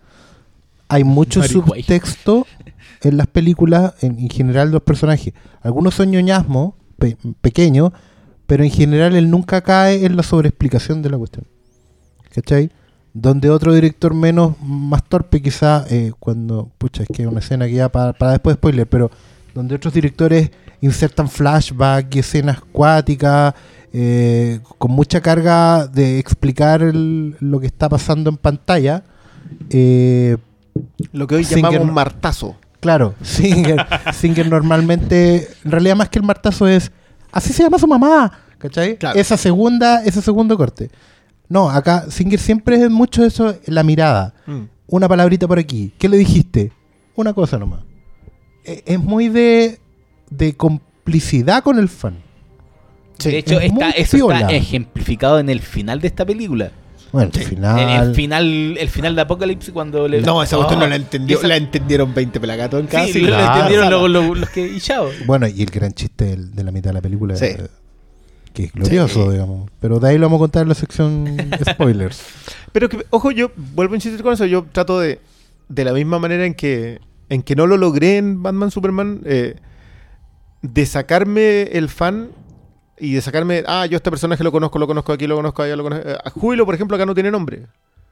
hay mucho subtexto en las películas, en, en general, de los personajes. Algunos son ñoñasmo, pe- pequeño, pero en general él nunca cae en la sobreexplicación de la cuestión. ¿Cachai? Donde otro director menos, más torpe quizá, eh, cuando, pucha, es que es una escena que ya para, para después spoiler, pero donde otros directores insertan flashback y escenas cuáticas, eh, con mucha carga de explicar el- lo que está pasando en pantalla. eh, Lo que hoy Singer llamamos no- martazo. claro, Singer, Singer normalmente, en realidad más que el martazo es, así se llama su mamá, ¿cachai? Claro. Esa segunda, ese segundo corte. No, acá Singer siempre es mucho eso, la mirada. Mm. Una palabrita por aquí. ¿Qué le dijiste? Una cosa nomás. E- Es muy de, de complicidad con el fan. de hecho, es está, eso piola. está ejemplificado en el final de esta película. Bueno, En final. el final, el final de Apocalipsis cuando le... No, esa cuestión Oh, no la entendió. esa- La entendieron 20 pelagatos en cada Sí, Claro. entendieron los, los- los que... Y chao. Bueno, y el gran chiste del- de la mitad de la película. Sí. eh, que es glorioso, Sí. digamos. Pero de ahí lo vamos a contar en la sección spoilers. Pero que, ojo, yo vuelvo a insistir con eso. Yo trato de, de la misma manera en que, en que no lo logré en Batman Superman, eh, de sacarme el fan y de sacarme, ah, yo este personaje lo conozco, lo conozco aquí, lo conozco allá, lo conozco. Eh, Júbilo, por ejemplo, acá no tiene nombre.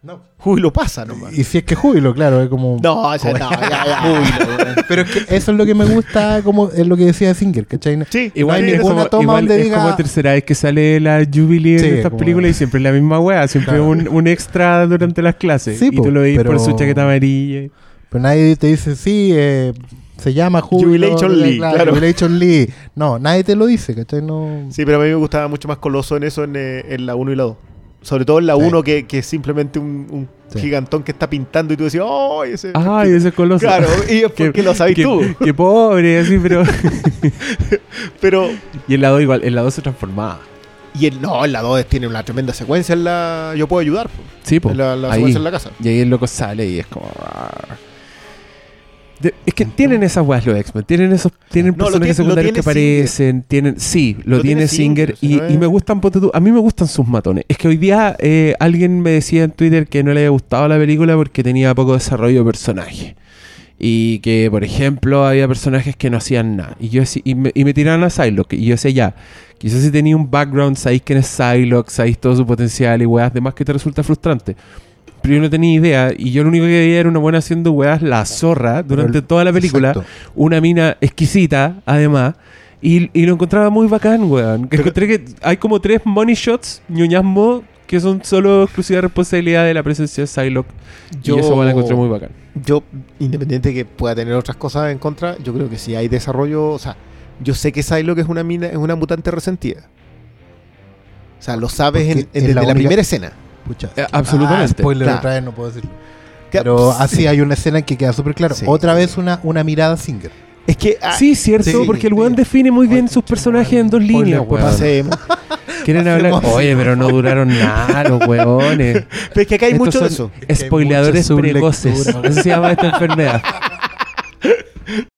No. Júbilo pasa nomás. Y si es que júbilo, claro, es como. No, ese- no, ya, ya. Júbilo. Pero es que eso es lo que me gusta, como es lo que decía Singer, ¿cachai? Sí, Igual, no hay es ninguna como, toma igual donde es diga- como tercera vez que sale la Jubilee Sí, en estas como- películas y siempre es la misma wea, siempre Claro. un, un extra durante las clases. Sí, y po, tú lo veis por su chaqueta amarilla. Pero nadie te dice, sí, eh, se llama júbilo. Jubilation eh, Lee, claro. Jubilation Lee. No, nadie te lo dice, ¿cachai? No. Sí, pero a mí me gustaba mucho más Coloso en eso en, eh, en la 1 y la 2. Sobre todo en la Sí. 1, que, que es simplemente un, un Sí. gigantón que está pintando y tú decís, ¡oh! Ese, Ay, ese coloso. Claro, y es porque lo sabes qué- tú. Qué pobre, así, pero. Pero. y el lado igual, el lado se transformaba. Y el, no, en la 2 tiene una tremenda secuencia en la. Yo puedo ayudar. po. Sí, po. En la, la ahí. secuencia en la casa. Y ahí el loco sale y es como. De- es que tienen esas weas los X-Men, tienen esos, tienen No, personajes tiene- secundarios que aparecen, tienen, sí, lo, Lo tiene tiene Singer, Singer, y, y me gustan, a mí me gustan sus matones. Es que hoy día eh, alguien me decía en Twitter que no le había gustado la película porque tenía poco desarrollo de personaje. Y que, por ejemplo, había personajes que no hacían nada. Y yo y me, y me tiraron a Psylocke. Y yo decía, ya, quizás si tenía un background, sabéis quién es Psylocke, sabéis todo su potencial y weas, demás que te resulta frustrante. Pero yo no tenía idea. Y yo lo único que veía era una buena haciendo weas, la zorra, durante toda la película. Exacto. Una mina exquisita, además. Y, y lo encontraba muy bacán, weón. Que encontré que hay como tres money shots, ñoñasmo, que son solo exclusiva responsabilidad de la presencia de Psylocke. Yo- Y eso me lo encontré muy bacán. Yo, independiente de que pueda tener otras cosas en contra, yo creo que si hay desarrollo. O sea, yo sé que Psylocke es una mina, es una mutante resentida. O sea, lo sabes en- en- desde la la, primera escena. Eh, absolutamente. Ah, spoiler Claro. otra vez, no puedo decirlo. Pero así hay una escena en que queda súper claro. Sí. Otra vez una, una mirada Singer. Es que. ah, Sí, cierto, sí, porque el sí. weón define muy bien sus personajes en dos líneas, weón. Quieren hablar. Oye, pero no duraron nada los weones. Pero es que acá hay Estos mucho de eso. Spoileadores precoces. Eso se llama esta enfermedad.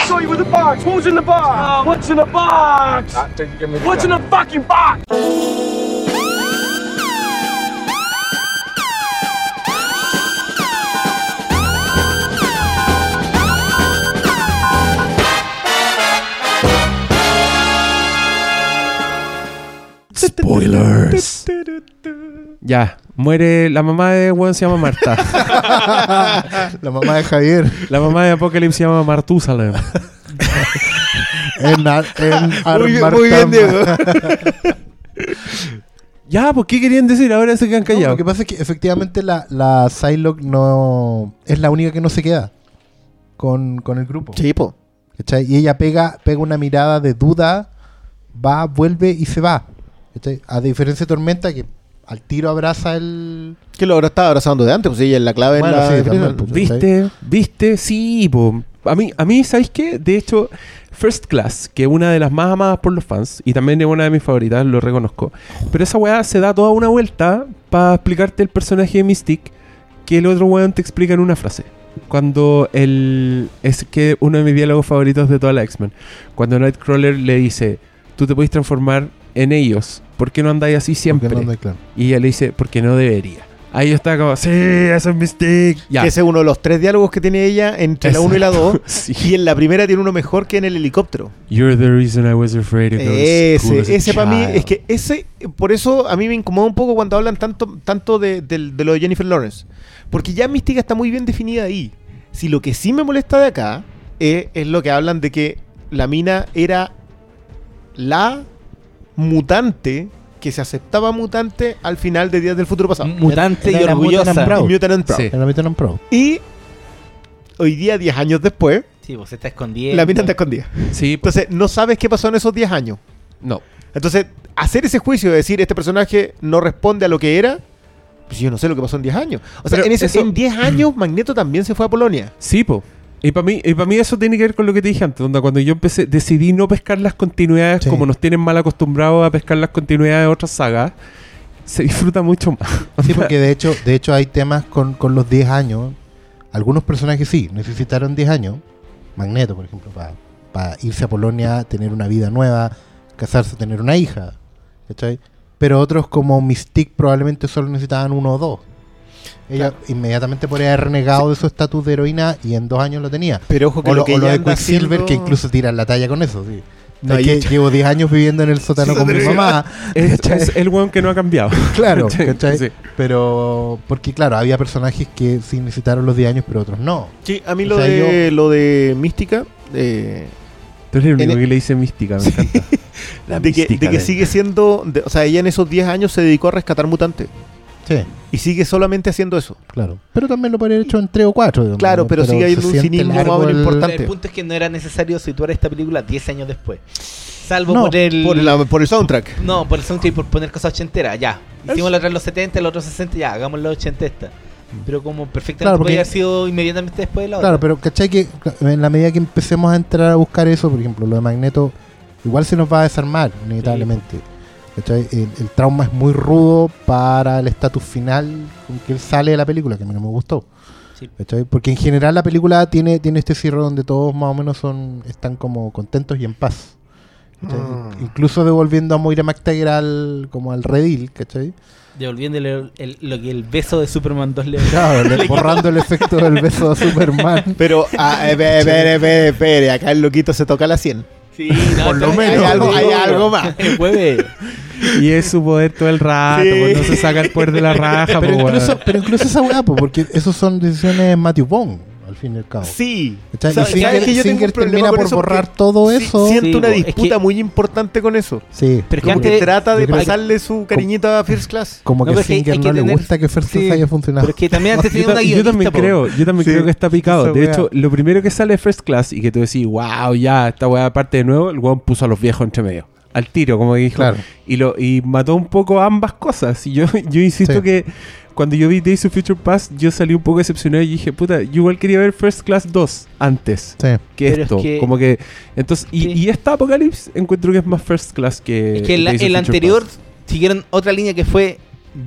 show you with the box. Who's in the box? what's in the box? What's in the fucking box? Spoilers. Ya, muere la mamá de weón se llama Marta. La mamá de Javier. La mamá de Apocalypse se llama Martusalem. En, Ar- en Muy muy bien, Diego. Ya, pues ¿qué querían decir? Ahora se quedan No, callados. lo que pasa es que efectivamente la, la Psylocke no es la única que no se queda con, con el grupo. Sí. Y ella pega, pega una mirada de duda, va, vuelve y se va. A diferencia de Tormenta, que al tiro abraza el. Que lo habrá estado abrazando de antes, pues ella es la clave Bueno, en la sí, también, pues. ¿Viste? ¿Viste? Sí, po. A mí, a mí, ¿sabéis qué? De hecho, First Class, que es una de las más amadas por los fans, y también es una de mis favoritas, lo reconozco. Pero esa weá se da toda una vuelta para explicarte el personaje de Mystique, que el otro weón te explica en una frase. Cuando el. Es que uno de mis diálogos favoritos de toda la X-Men. Cuando Nightcrawler le dice: Tú te puedes transformar en ellos. ¿Por qué no andáis así siempre? no claro. Y ella le dice: Porque no debería. Ahí yo estaba como: Sí, eso es Mystique. Ya. Que ese es uno de los tres diálogos que tiene ella entre la 1 y la 2. Sí. Y en la primera tiene uno mejor que en el helicóptero. You're the reason I was afraid to go to school as Ese, ese para mí, es que ese, por eso a mí me incomoda un poco cuando hablan tanto, tanto de, de- de lo de Jennifer Lawrence. Porque ya Mística está muy bien definida ahí. Si lo que sí me molesta de acá es, es lo que hablan de que la mina era la mutante que se aceptaba mutante al final de Días del Futuro Pasado. Mutante Era y la orgullosa. Mutant and Proud. Mutant and Proud. Sí. En la mitad no pro. Y hoy día, 10 años después, Sí, pues se está escondiendo. la mina está escondida. Sí, pues, Entonces, no sabes qué pasó en esos 10 años. no. Entonces, hacer ese juicio de decir este personaje no responde a lo que era, pues yo no sé lo que pasó en 10 años. O sea, Pero en, ese- eso- en 10 años Magneto también se fue a Polonia. Sí, po. Y para mí, y pa' mí eso tiene que ver con lo que te dije antes, donde cuando yo empecé, decidí no pescar las continuidades Sí. como nos tienen mal acostumbrados a pescar las continuidades de otras sagas, se disfruta mucho más. Sí, porque de hecho, de hecho hay temas con, con los 10 años. Algunos personajes sí, necesitaron 10 años. Magneto, por ejemplo, para irse a Polonia, tener una vida nueva, casarse, tener una hija. ¿cachai? Pero otros como Mystique probablemente solo necesitaban uno o dos. Ella inmediatamente podría haber renegado de su estatus de heroína y en dos años lo tenía. Pero ojo que O lo lo, que o lo de Quicksilver, haciendo- que incluso tiran la talla con eso. Sí. No, Es que llevo 10 años viviendo en el sótano Sí, con mi mamá. es, el weón que no ha cambiado. Claro. Sí. Pero, porque claro, había personajes que sí necesitaron los 10 años, pero otros no. Sí, a mí O lo, sea, de, lo de Mística, eh, Tú eres el único En- que le dice mística, me encanta. La de que, de sigue siendo, de- o sea, ella en esos 10 años se dedicó a rescatar mutantes. Sí, Y sigue solamente haciendo eso. claro. Pero también lo podría haber hecho en 3 o 4. Claro, pero sigue habiendo un cinismo más o menos importante. El punto es que no era necesario situar esta película 10 años después. Salvo No, por el. Por, la- por el soundtrack. No, por el soundtrack y por poner cosas ochenteras, ya. Hicimos la otra en los 70, la otra 60, ya, hagamos la 80 esta. Pero como perfectamente Claro, porque- podía haber sido inmediatamente después de la Claro, otra. pero ¿cachai? Que en la medida que empecemos a entrar a buscar eso, por ejemplo, lo de Magneto, igual se nos va a desarmar, inevitablemente. El, el trauma es muy rudo para el estatus final con que él sale de la película, que a mí no me gustó. Porque en general la película tiene, tiene este cierre donde todos más o menos son están como contentos y en paz. Mm. Incluso devolviendo a Moira McTaggart al, como al redil, ¿cachai? Devolviéndole el, el- lo que el beso de Superman 2 le Claro, le- borrando el efecto del beso de Superman. Pero, ah, espere, espere, espere, espere, acá el loquito se toca la 100. Sí, no, Por lo menos. Hay algo, Hay algo más. El jueves. Y es su poder todo el rato, Sí. pues no se saca el poder de la raja, pero, pues, incluso, pero incluso esa weá, po, porque esos son decisiones de Matthew Bond, al fin y al cabo. Sí. ¿Sabes Singer, que yo tengo Singer termina por borrar todo sí- eso. siento Sí, una es disputa que- muy importante con eso. Sí, Pero es que antes- trata de que- pasarle su cariñito a First Class. como No, que pero es que Singer hay no le tener- gusta que First Class sí, haya funcionado. Pero es que también antes Yo, tenía una ta- yo guionista, también po. creo, yo también Sí. creo que está picado. De hecho, lo primero que sale de First Class y que tú decís, wow, ya, esta weá parte de nuevo, el weón puso a los viejos entre medio. Al tiro, como dijo. Claro. Y lo y mató un poco ambas cosas. Y yo, yo insisto Sí. que cuando yo vi Days of Future Past, yo salí un poco decepcionado y dije, puta, yo igual quería ver First Class 2 antes Sí. que Pero es esto. que- Como que. Entonces, y, Sí. y esta Apocalypse encuentro que es más First Class que. Es que el, Days of el anterior Past. siguieron otra línea que fue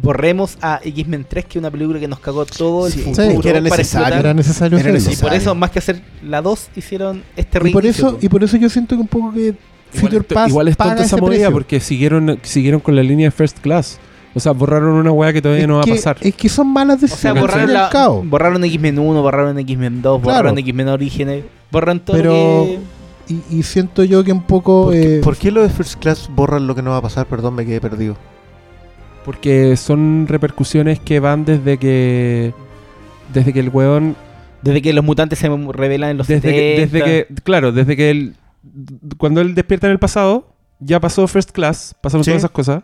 borremos a X-Men 3, que es una película que nos cagó todo el Sí. futuro. Sí, que era necesario. Era necesario Era. Y por eso, más que hacer la 2, hicieron este Y por eso, y por eso yo siento que un poco que Future Pass igual es tonta esa movida porque siguieron, siguieron con la línea de First Class. O sea, borraron una weá que todavía es no va a pasar. Es que son malas O sea, decisiones. borraron, la, cabo. borraron X-Men 1, borraron X-Men 2, Claro. borraron X-Men Orígenes, borran todo Pero- lo que... Y, y siento yo que un poco. ¿Por qué, eh, por qué lo de First Class borran lo que no va a pasar? Perdón, me quedé perdido. Porque son repercusiones que van desde que. Desde que el weón. Desde que los mutantes se revelan en los Desde que, 70. desde que. Claro, desde que él. Cuando él despierta en el pasado, ya pasó First Class, pasaron Sí. todas esas cosas.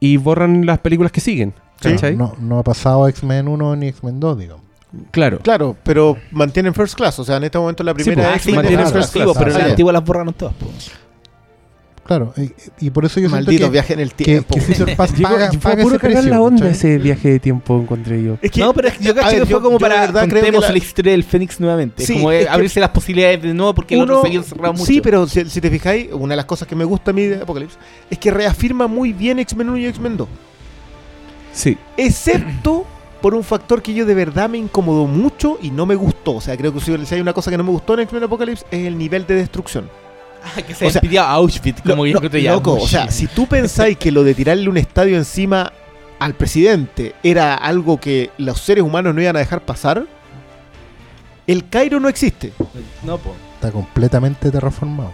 Y borran las películas que siguen. Sí. ¿Cachai? No, no ha pasado X-Men 1 ni X-Men 2, digamos. Claro. Claro, pero mantienen First Class. O sea, en este momento la primera pues, Ah, es sí, mantienen pues, First sí, Class. pero en Ah, la sí. antigua las borraron todas. po. Claro, y, y por eso yo Maldito siento que, viaje en el que, tiempo. que Future Pass paga, paga ese precio. la onda ese viaje de tiempo, encontré yo. Es que- no, pero es que yo que fue yo- como yo para verdad creo que contemos la- la historia del Fénix nuevamente. Sí, como es que- abrirse las posibilidades de nuevo porque el otro Uno- se había cerrado mucho. Sí, pero si, si te fijáis, una de las cosas que me gusta a mí de Apocalypse es que reafirma muy bien X-Men 1 y X-Men 2. Sí. Excepto por un factor que yo de verdad me incomodó mucho y no me gustó. O sea, creo que si si hay una cosa que no me gustó en X-Men Apocalypse es el nivel de destrucción. Que se o sea, a Auschwitz, como Lo- yo lo- creo que ya. loco, o sea, si tú pensáis que lo de tirarle un estadio encima al presidente era algo que los seres humanos no iban a dejar pasar, el Cairo no existe. No, po. Está completamente terraformado.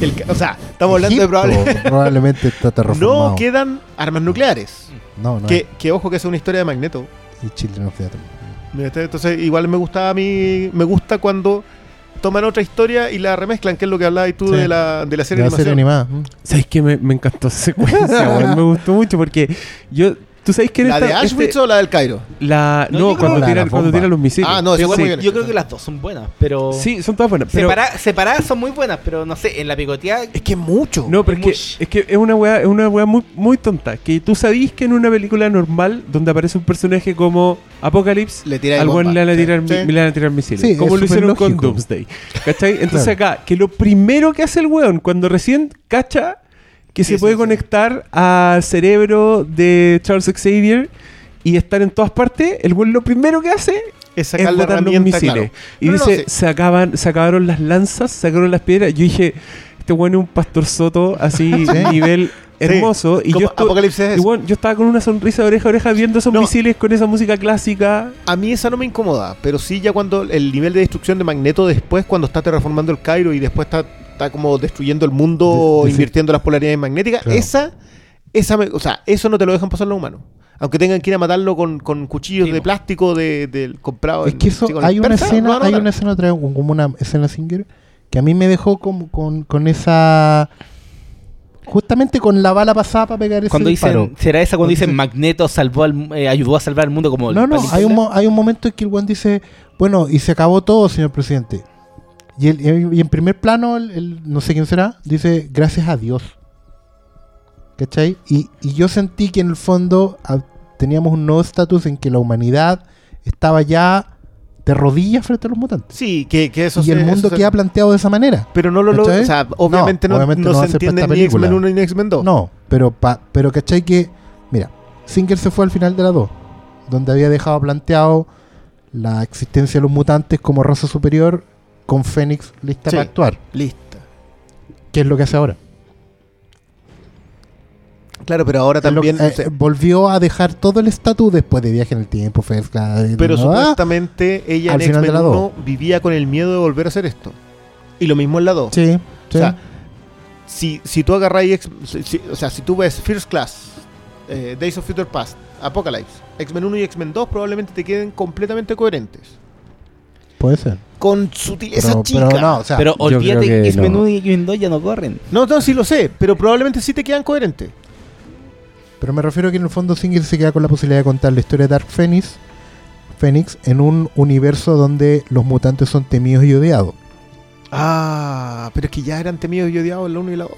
El o sea, estamos hablando de Egipto probable- probablemente está terraformado. No quedan armas nucleares. No, no. Que, que ojo que es una historia de Magneto. Y Children of the Atom. Entonces, igual me gustaba a mí, me gusta cuando toman otra historia y la remezclan, que es lo que hablabas tú Sí. de la, de la serie De la serie animada. ¿m? ¿Sabes qué? Me, me encantó esa secuencia, weón. Me gustó mucho porque yo. ¿Tú sabes que en ¿La esta- de Auschwitz este- o la del Cairo? la, No, cuando, tiran, la cuando bomba. tiran los misiles. Ah, no, muy bien yo creo que las dos son buenas, pero. Sí, son todas buenas. Pero, Separa- separadas son muy buenas, pero no sé, en la picoteada. Es que es mucho. no, pero es que, es que es una weá, es una weá muy, muy tonta. Que tú sabís que en una película normal, donde aparece un personaje como Apocalypse, Le tiráis al le van a tirar, Sí. mi- le van a tirar misiles. Sí, como lo hicieron con superlógico. Doomsday. ¿Cachai? Entonces acá, que lo primero que hace el weón cuando recién cacha que Sí, se sí, puede sí. conectar al cerebro de Charles Xavier y estar en todas partes, el weón lo primero que hace Es sacar botar los misiles. claro. Y No, no, dice, sí. se, acaban, se acabaron las lanzas, se sacaron las piedras. Yo dije, este weón es un pastor soto así, Sí. nivel hermoso. Y Como yo, Apocalipsis es y bueno, yo estaba con una sonrisa de oreja a oreja viendo esos No. misiles con esa música clásica. A mí esa no me incomoda, pero sí ya cuando el nivel de destrucción de Magneto después, cuando está terraformando el Cairo y después está, está como destruyendo el mundo, De- de- invirtiendo las polaridades magnéticas, Claro. esa, esa me- o sea, eso no te lo dejan pasar los humanos. Aunque tengan que ir a matarlo con, con cuchillos Sí, de plástico de, del comprado. Es en- que eso, con hay una escena, hay una escena otra vez, como una escena Singer que a mí me dejó como con, con esa justamente con la bala pasada para pegar ese Cuando disparo. dicen, ¿será esa cuando dicen dicen- Magneto salvó al, eh, ayudó a salvar el mundo como el No, no, hay un, hay un momento en que el Juan dice, bueno, y se acabó todo, señor presidente. Y, el- y en primer plano, el, el- no sé quién será, dice, gracias a Dios. ¿Cachai? Y, y yo sentí que en el fondo ah, teníamos un nuevo estatus en que la humanidad estaba ya de rodillas frente a los mutantes. Sí, que, que eso y se- el mundo se- queda planteado de esa manera. Pero no lo logra. O sea, obviamente no, No, obviamente no se para entiende ni X-Men película. 1 ni X-Men 2. No, pero, pa, pero ¿cachai que? Mira, Singer se fue al final de la 2, donde había dejado planteado la existencia de los mutantes como raza superior con Fénix lista Sí. para actuar. Lista. ¿Qué es lo que hace ahora? Claro, pero ahora también. eh, volvió a dejar todo el estatus después de viaje en el tiempo, First Class, pero ¿no? Ah, supuestamente ella al en X-Men la 1 vivía con el miedo de volver a hacer esto. Y lo mismo en la 2. Sí, O sea, si, si tú si- si- o sea, si tú ves First Class, eh, Days of Future Past, Apocalypse, X-Men 1 y X-Men 2 probablemente te queden completamente coherentes. Puede ser. Con sutileza Pero, chica. pero no, o sea, Pero olvídate que que no. 1 y 2 ya no corren. No, no, sí lo sé, pero probablemente sí te quedan coherentes. Pero me refiero a que en el fondo Singer se queda con la posibilidad de contar la historia de Dark Phoenix, Phoenix en un universo donde los mutantes son temidos y odiados. Ah, pero es que ya eran temidos y odiados en la 1 y la 2.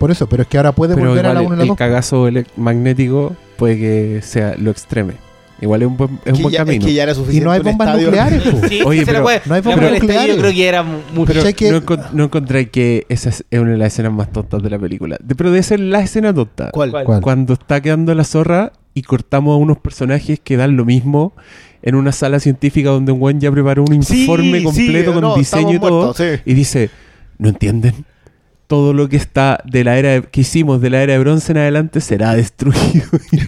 Por eso, pero es que ahora puede Pero volver a la el, 1 y la el 2. cagazo ele- magnético puede que sea lo extreme. Igual es un buen, es un Que buen ya, es camino. que ya era Y no hay bombas estadio- nucleares, po. Sí, Oye, pero puede. no hay bombas nucleares. Yo creo que era mu- mucho. Pero ¿Cachai que- no, encon- no encontré que esa es una de las escenas más tontas de la película. De- pero debe ser la escena tonta. ¿Cuál? ¿Cuál? Cuando está quedando la zorra y cortamos a unos personajes que dan lo mismo en una sala científica donde un buen ya preparó un informe sí, completo con no, diseño y todo. muertos, sí. Y dice, ¿no entienden? Todo lo que está de la era de- que hicimos de la era de bronce en adelante será destruido. Y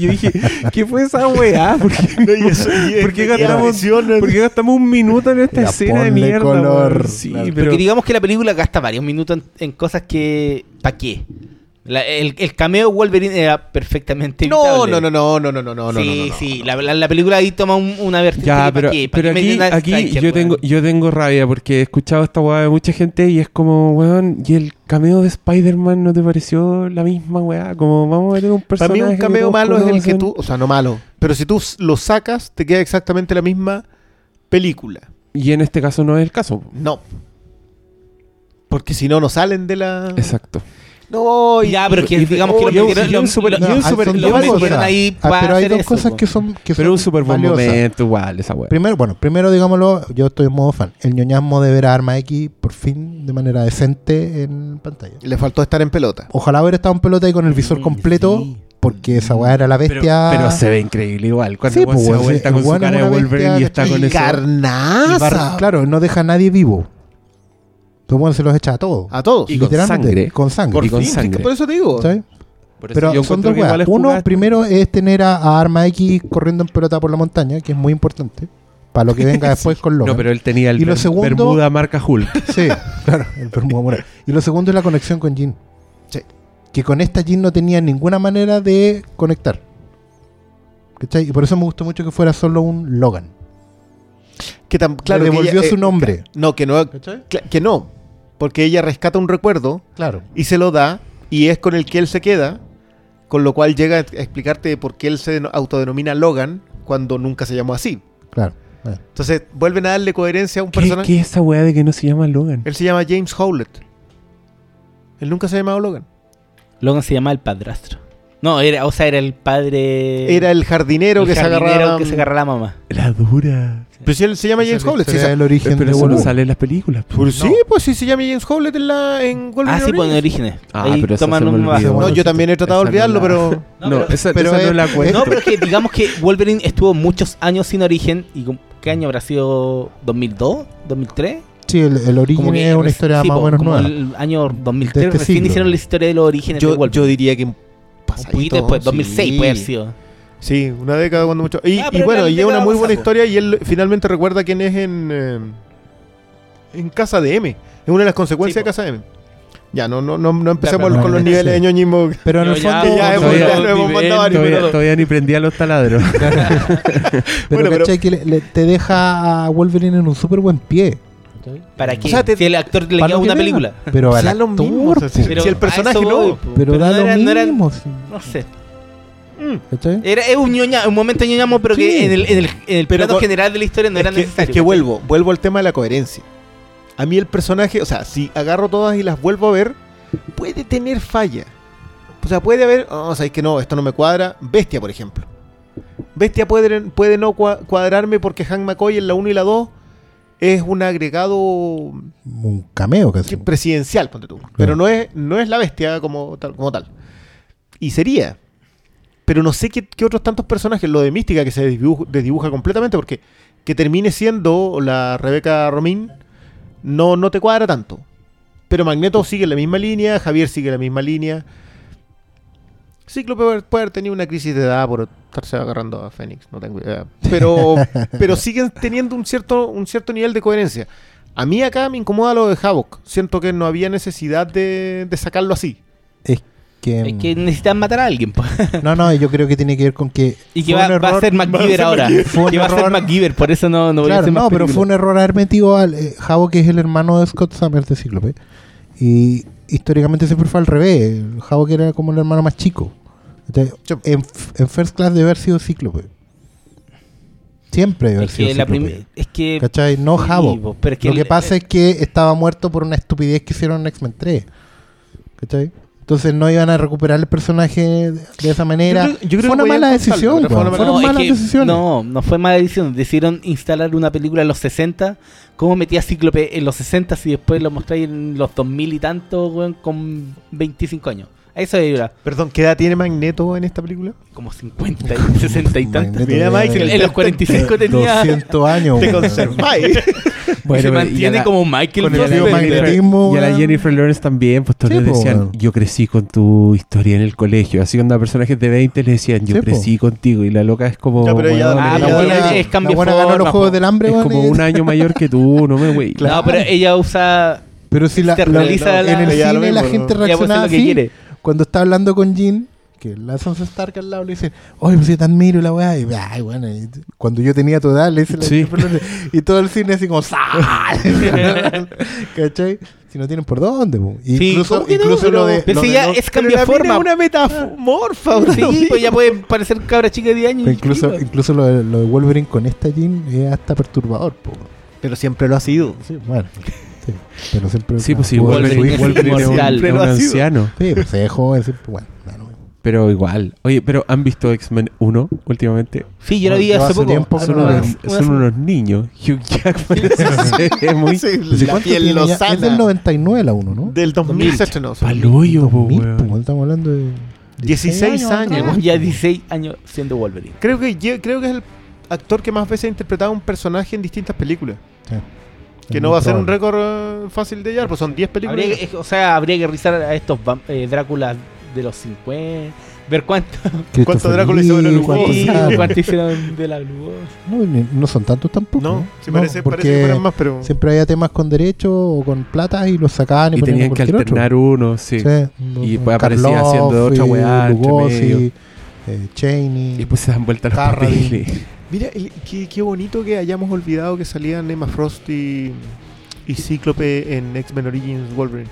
yo dije, ¿qué fue esa weá? ¿Por qué, No, y eso- y- ¿Por qué y gastamos- atención, por qué gastamos un minuto en esta escena de ponle mierda? color. weón? Sí, Claro. pero Porque digamos que la película gasta varios minutos en, en cosas que. ¿Para qué? El, el, cameo Wolverine era perfectamente no. No, no, no, no, no, no, no, sí, no, no, Sí, la, la, la, película ahí toma un, una vertiente. Ya, pero, aquí, pero aquí, aquí yo, tengo, yo tengo rabia porque he escuchado esta weá de mucha gente y es como, weón, ¿y el cameo de Spider-Man no te pareció la misma weá? Como, vamos a ver un personaje. Para mí un cameo malo es el que tú, o sea, no malo, pero si tú lo sacas, te queda exactamente la misma película. Y en este caso no es el caso. No. Porque si no, no salen de la... Exacto. No, y- Ya, pero que y- digamos que lo metieron- un super- un No, un metieron ahí Ah, para pero hay hacer dos eso, cosas po. que son que Pero un son súper buen valiosas. momento igual esa weá. Primero, bueno, primero digámoslo, yo estoy en modo fan. El ñoñasmo de ver a Arma X por fin de manera decente en pantalla. le faltó estar en pelota. Ojalá hubiera estado en pelota y con el visor Mm, completo, sí. porque esa weá era la bestia. pero se ve increíble igual. Cuando Sí, pues, se vuelta sí, con su cara de Wolverine y está con eso. carnaza. claro, no deja a nadie vivo. Todo mundo se los echa a todos. A todos. Y con Literalmente, sangre. Con sangre. Por y con fin, sangre. por eso te digo. ¿sabes? Por eso Pero yo son dos que igual weas. es Uno, primero es tener a, a Arma X corriendo en pelota por la montaña, que es muy importante. Para lo que venga después con Logan. No, pero él tenía el Y lo segundo- Bermuda marca Hulk. Sí, claro, el Bermuda Moral. Y lo segundo es la conexión con Jin. Sí. Que con esta Jin no tenía ninguna manera de conectar. ¿Cachai? Y por eso me gustó mucho que fuera solo un Logan. Que tan, claro, Le que devolvió ella- su nombre. No, que no, que no. Porque ella rescata un recuerdo Claro. y se lo da y es con el que él se queda, con lo cual llega a explicarte por qué él se deno- autodenomina Logan cuando nunca se llamó así. Claro. Eh. Entonces vuelven a darle coherencia a un ¿Qué, personaje. ¿Qué es esa weá de que no se llama Logan? Él se llama James Howlett. Él nunca se ha llamado Logan. Logan se llama el padrastro. No, era, o sea, era el padre. Era el jardinero el que se jardinero agarraba. que se agarraba la mamá. La dura. Pero si él se llama Esa James Howlett. sí, del origen Pero de eso no Wolverine. sale en las películas. po. Pues sí, pues sí se llama James Howlett en, la, en Wolverine Ah, sí, pues en. Orígenes. Ah, Ahí pero esa toman se me un olvidó. No, yo también he tratado de Esa no olvidarlo, la- pero. No, No, pero- esa, pero esa no es- la cuento. No, pero es que digamos que Wolverine estuvo muchos años sin origen. ¿Y con- qué año habrá sido? ¿2002? ¿2003? Sí, el, el origen que es una reci- historia sí, más o po, menos como nueva. el año 2003 De este recién siglo. hicieron la historia de los orígenes de Yo, Wolverine. yo diría que. un pasadito, poquito después, sí. 2006 puede haber sido. Sí, una década cuando mucho. Y, Ah, y bueno, y es una muy buena historia y él finalmente recuerda quién es en. eh, en Casa de M. Es una de las consecuencias Sí, de. Casa de M. Ya, no, no, no, no empecemos Claro, con los no, niveles de sí. ñoñismo. Pero en el ya- fondo, ya hemos- todavía- ya lo hemos nivel, mandado Todavía, pero- todavía ni prendía los taladros. pero, Bueno, pero-. Que le- le- te deja a Wolverine en un súper buen pie. ¿Para qué? O sea, te- si el actor le Para queda una película. Pero sea lo mismo, o sea, po. si- si el a personaje no. voy, pero, da no lo era- no era- mismo. sí. No sé. ¿Cachai? Era, es un, ñoña, un momento ñoñamo, pero Sí. que en el, en el, en el Pero plano con- general de la historia no era que, necesario. es que vuelvo, vuelvo al tema de la coherencia. A mí el personaje, o sea, si agarro todas y las vuelvo a ver, puede tener falla. O sea, puede haber, oh, o sea, es que no, esto no me cuadra. Bestia, por ejemplo. Bestia puede, puede no cua- cuadrarme porque Hank McCoy en la 1 y la 2 es un agregado Un cameo casi. presidencial, ponte tú. Pero no es, no es la bestia como tal, como tal. Y sería. Pero no sé qué, qué otros tantos personajes, lo de Mística que se desdibuja, desdibuja completamente, porque que termine siendo la Rebeca Romín, no, no te cuadra tanto. Pero Magneto sigue la misma línea, Javier sigue la misma línea. Cíclope puede haber- puede haber tenido una crisis de edad por estarse agarrando a Fénix, no tengo idea. Pero, pero siguen teniendo un cierto, un cierto nivel de coherencia. A mí acá me incomoda lo de Havok. Siento que no había necesidad de, de sacarlo así. Es que. Es que necesitan matar a alguien. po. No, no, yo creo que tiene que ver con que. Y que va, a ser MacGyver ahora. Fue Que va a ser MacGyver, por eso no, no voy a Claro, hacer más no, pero fue un error haber metido al eh, Javo, que es el hermano de Scott Summers de Cíclope. Y históricamente siempre fue al revés. Javo que era como el hermano más chico. Entonces, en, First Class debe haber sido Cíclope. Siempre debe haber Es sido que, la Cíclope. es que ¿Cachai? No Javo. po, pero es que Lo que el- pasa es que estaba muerto por una estupidez que hicieron en X-Men 3. ¿Cachai? Entonces no iban a recuperar el personaje de, esa manera. Yo creo- yo creo fue que una mala decisión, pero fue una Fueron No, es malas que- decisiones. No, no fue mala decisión. Decidieron instalar una película en los 60. ¿Cómo metía Cíclope en los 60 si después lo mostráis en los 2000 y tanto, weón, con 25 años? A Eso era Perdón, ¿qué edad tiene Magneto en esta película? como 50 y 60 y tantos. Mira, Mike, En los 45 tenía... 200 años. Te conserváis. Bueno, se mantiene la- como Michael con el y a la Fassbender. biomagnetismo. Y a la. Jennifer Lawrence también, pues todos Sí, le po, decían, weón. yo crecí con tu historia en el colegio. Así cuando a personajes de 20 le decían, yo Sí, po. crecí contigo. Y la loca es como, Ya, pero ella- Ah, pero buena- ella es cambio la buena ganó los Juegos po. del Hambre, es como un año mayor que tú, no me güey. No, pero ella usa... Pero si la, la- en el la- cine la mismo, gente que así quiere. cuando está hablando con Jean, que la Sansa Stark al lado le dice, oye, pues si te admiro y la weá, y ay, bueno, y cuando yo tenía tu edad, le dice la- Sí. y todo el cine así como, ¡sal! ¿Cachai? Si no tienen por dónde, Sí, incluso, incluso lo de... Pero lo si de ya los- es Pero cambia la mina forma. es una metamorfa. una Sí, pues ya puede parecer cabra chica de 10 años. incluso, incluso lo, de, lo de Wolverine con esta Jean es hasta perturbador, po. Pero siempre lo ha sido. Sí, bueno. Sí, pero siempre... Sí, pues sí, Wolverine Wolverine, es hijo. Wolverine es un, anciano. Sí, pues se dejó bueno. Pero igual. Oye, pero ¿han visto X-Men 1 últimamente? Sí, yo lo vi hace hace poco. tiempo Son, unos, una- son unos niños. Hugh Jackman ve muy Sí, ¿y la piel. Es del 99 la 1, ¿no? Del 2000 se estrenó. sí. paloyo, po, 2000, weón. pues, estamos hablando de 16 años. Llevamos ya 16 años siendo Wolverine. Creo que, creo que es el actor que más veces ha interpretado un personaje en distintas películas. Sí. Que Es no va a ser un récord eh, fácil de hallar, pues son 10 películas. Habría o sea, habría que revisar a estos eh, Dráculas de los 50. Ver cuánto, ¿Cuánto Drácula hizo de la Lee, Lugosi? cuánto sí, sale. cuánto hicieron de la luz. No, no son tantos tampoco. No, sí No, parece, porque parece que fueran más, pero. Siempre había temas con derecho o con plata y los sacaban y, Y tenían que alternar otro. uno, sí. Sí, Y no, pues aparecía haciendo otra y weá entre Lugosi, medio. eh, Cheney. Y pues se dan vuelta los papeles. Mira, el- qué, qué bonito que hayamos olvidado que salían Emma Frost y, y Cíclope en X-Men Origins Wolverine.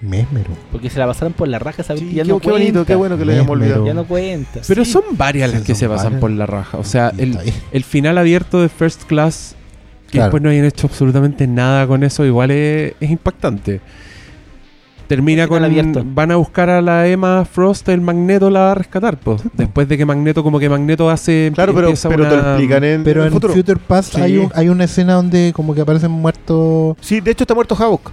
Mesmero. Porque se la pasaron por la raja, ¿sabes? Sí, ya qué, no qué bonito, qué bueno que lo hayamos olvidado. Ya no cuenta. Pero Sí. son varias las Sí, que se pasan varias. por la raja. O sea, el, el final abierto de First Class, que Claro. después no hayan hecho absolutamente nada con eso, igual es, es impactante. Termina con. abierto. Van a buscar a la Emma Frost, el Magneto la va a rescatar. Después de que Magneto, como que Magneto hace. Claro, pero, pero te lo explican en, Pero en en el futuro. Future Past Sí. hay, un- hay una escena donde como que aparecen muertos. Sí, de hecho está muerto Havok.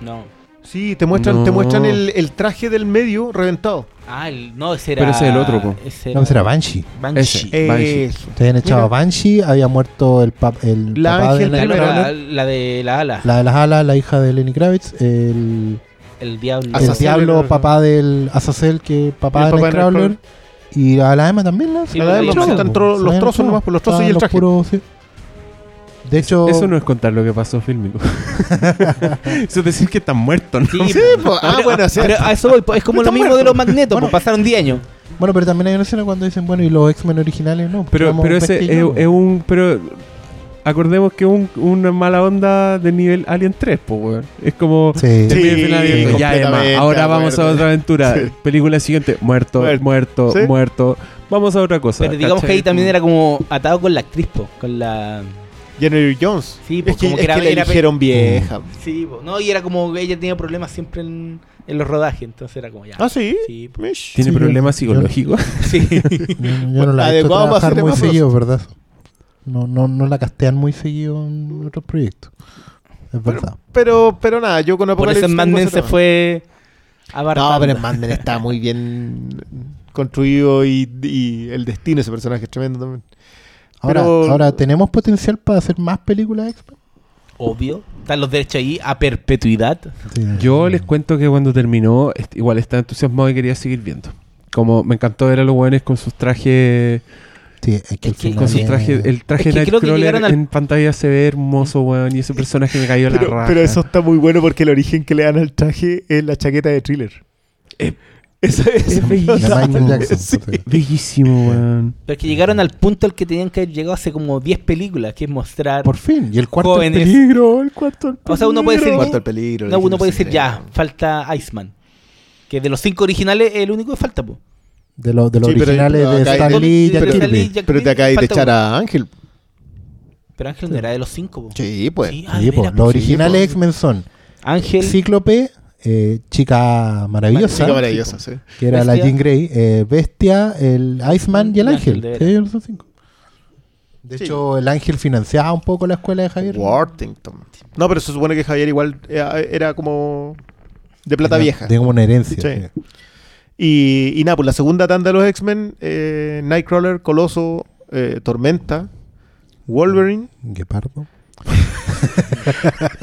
No. Sí, te muestran, te No. muestran el, el traje del medio reventado. Ah, el- no, ese era. Pero ese es el otro, po. Ese No, ese era Banshee. Banshee. Ese. Banshee. Eso. Se habían echado Mira. a Banshee, había muerto el, pap- el La papá de La, Lenny la- la de la ala. la de las alas, la hija de Lenny Kravitz, el, el diablo. el Azazel diablo era- papá del Azazel, que papá El de Nightcrawler, y a la Emma también la Sí, La de lo los, echado, están po. tro- Se los trozos nomás, por los trozos y el los traje. puros, sí. De hecho, Eso no es contar lo que pasó fílmico. Eso es decir que están muertos, ¿no? Sí, Sí, pues, ah, pero- bueno, o sea, pero a eso voy, pues, es como lo mismo muerto. de los magnetos, Bueno. pues pasaron 10 años. bueno, pero también hay una escena cuando dicen, bueno, y los X-Men originales no. Pero, éramos pero ese es, un. Pero acordemos que es un, una mala onda de nivel Alien 3, pues, weón. Es como. Sí. Sí, final ya, Emma, completamente ahora vamos a otra aventura. Sí. Película siguiente, muerto, Muerto. muerto, Sí. muerto. Vamos a otra cosa. Pero digamos que ahí también era como atado con la actriz, po, con la... Jennifer Jones. Sí, es pues, que, como es que era- que la era- eligieron vieja. Sí, po, no, y era como que ella tenía problemas siempre en, en los rodajes, entonces era como ya. Ah, sí. Sí. Tiene Sí, problemas yo- psicológicos. sí. Yo, yo no la he trabajar muy Frost. seguido, ¿verdad? No, no, no la castean muy seguido en otros proyectos. Es verdad. Pero, pero nada, yo con Por eso Apocalipsis en Mad se fue abarcando. No, pero en Mad Men está muy bien construido y, y el destino de ese personaje es tremendo también. Ahora, Pero- ahora ¿tenemos potencial para hacer más películas de X-Men? Obvio. Están los derechos ahí a perpetuidad. Sí. Yo les cuento que cuando terminó, igual estaba entusiasmado y quería seguir viendo. Como me encantó ver a los buenos con sus trajes. Sí, es que Es al que- final Con sus es- trajes. El traje de creo que Nightcrawler al- en pantalla se ve hermoso, weón. Y ese personaje me cayó en la Pero, raja. pero eso está muy bueno porque el origen que le dan al traje es la chaqueta de thriller. Eh, Esa es, es bellísimo. de Michael Jackson. Sí. sí. Bellísimo, weón. Pero es que llegaron al punto al que tenían que haber llegado hace como 10 películas, que es mostrar... Por fin. Y el cuarto Jóvenes. el peligro, el cuarto el O sea, uno puede decir- peligro. Cuarto el peligro. no, uno puede decir ya, falta Iceman. Que de los cinco originales es el único que falta, po. De, los de los Sí, originales pero de Stan Lee y Jack pero- Kirby. Pero te acabas de echar a Ángel. Pero Ángel no era de los cinco, po. Sí, pues. Sí, ah, Sí, po, los originales. X-Men son Ángel, Cíclope, eh, Chica Maravillosa, Chica maravillosa, sí. que era la. Jean Grey, eh, Bestia, el Iceman y el El Ángel. Ángel, de Sí, ellos son cinco. De Sí. hecho, el Ángel financiaba un poco la escuela de Javier. Worthington. No, pero se supone que Javier igual era, era como de plata Tenía- vieja. Como una herencia. Sí. Y, y nada, pues la segunda tanda de los X-Men, eh, Nightcrawler, Coloso, eh, Tormenta, Wolverine. Guepardo.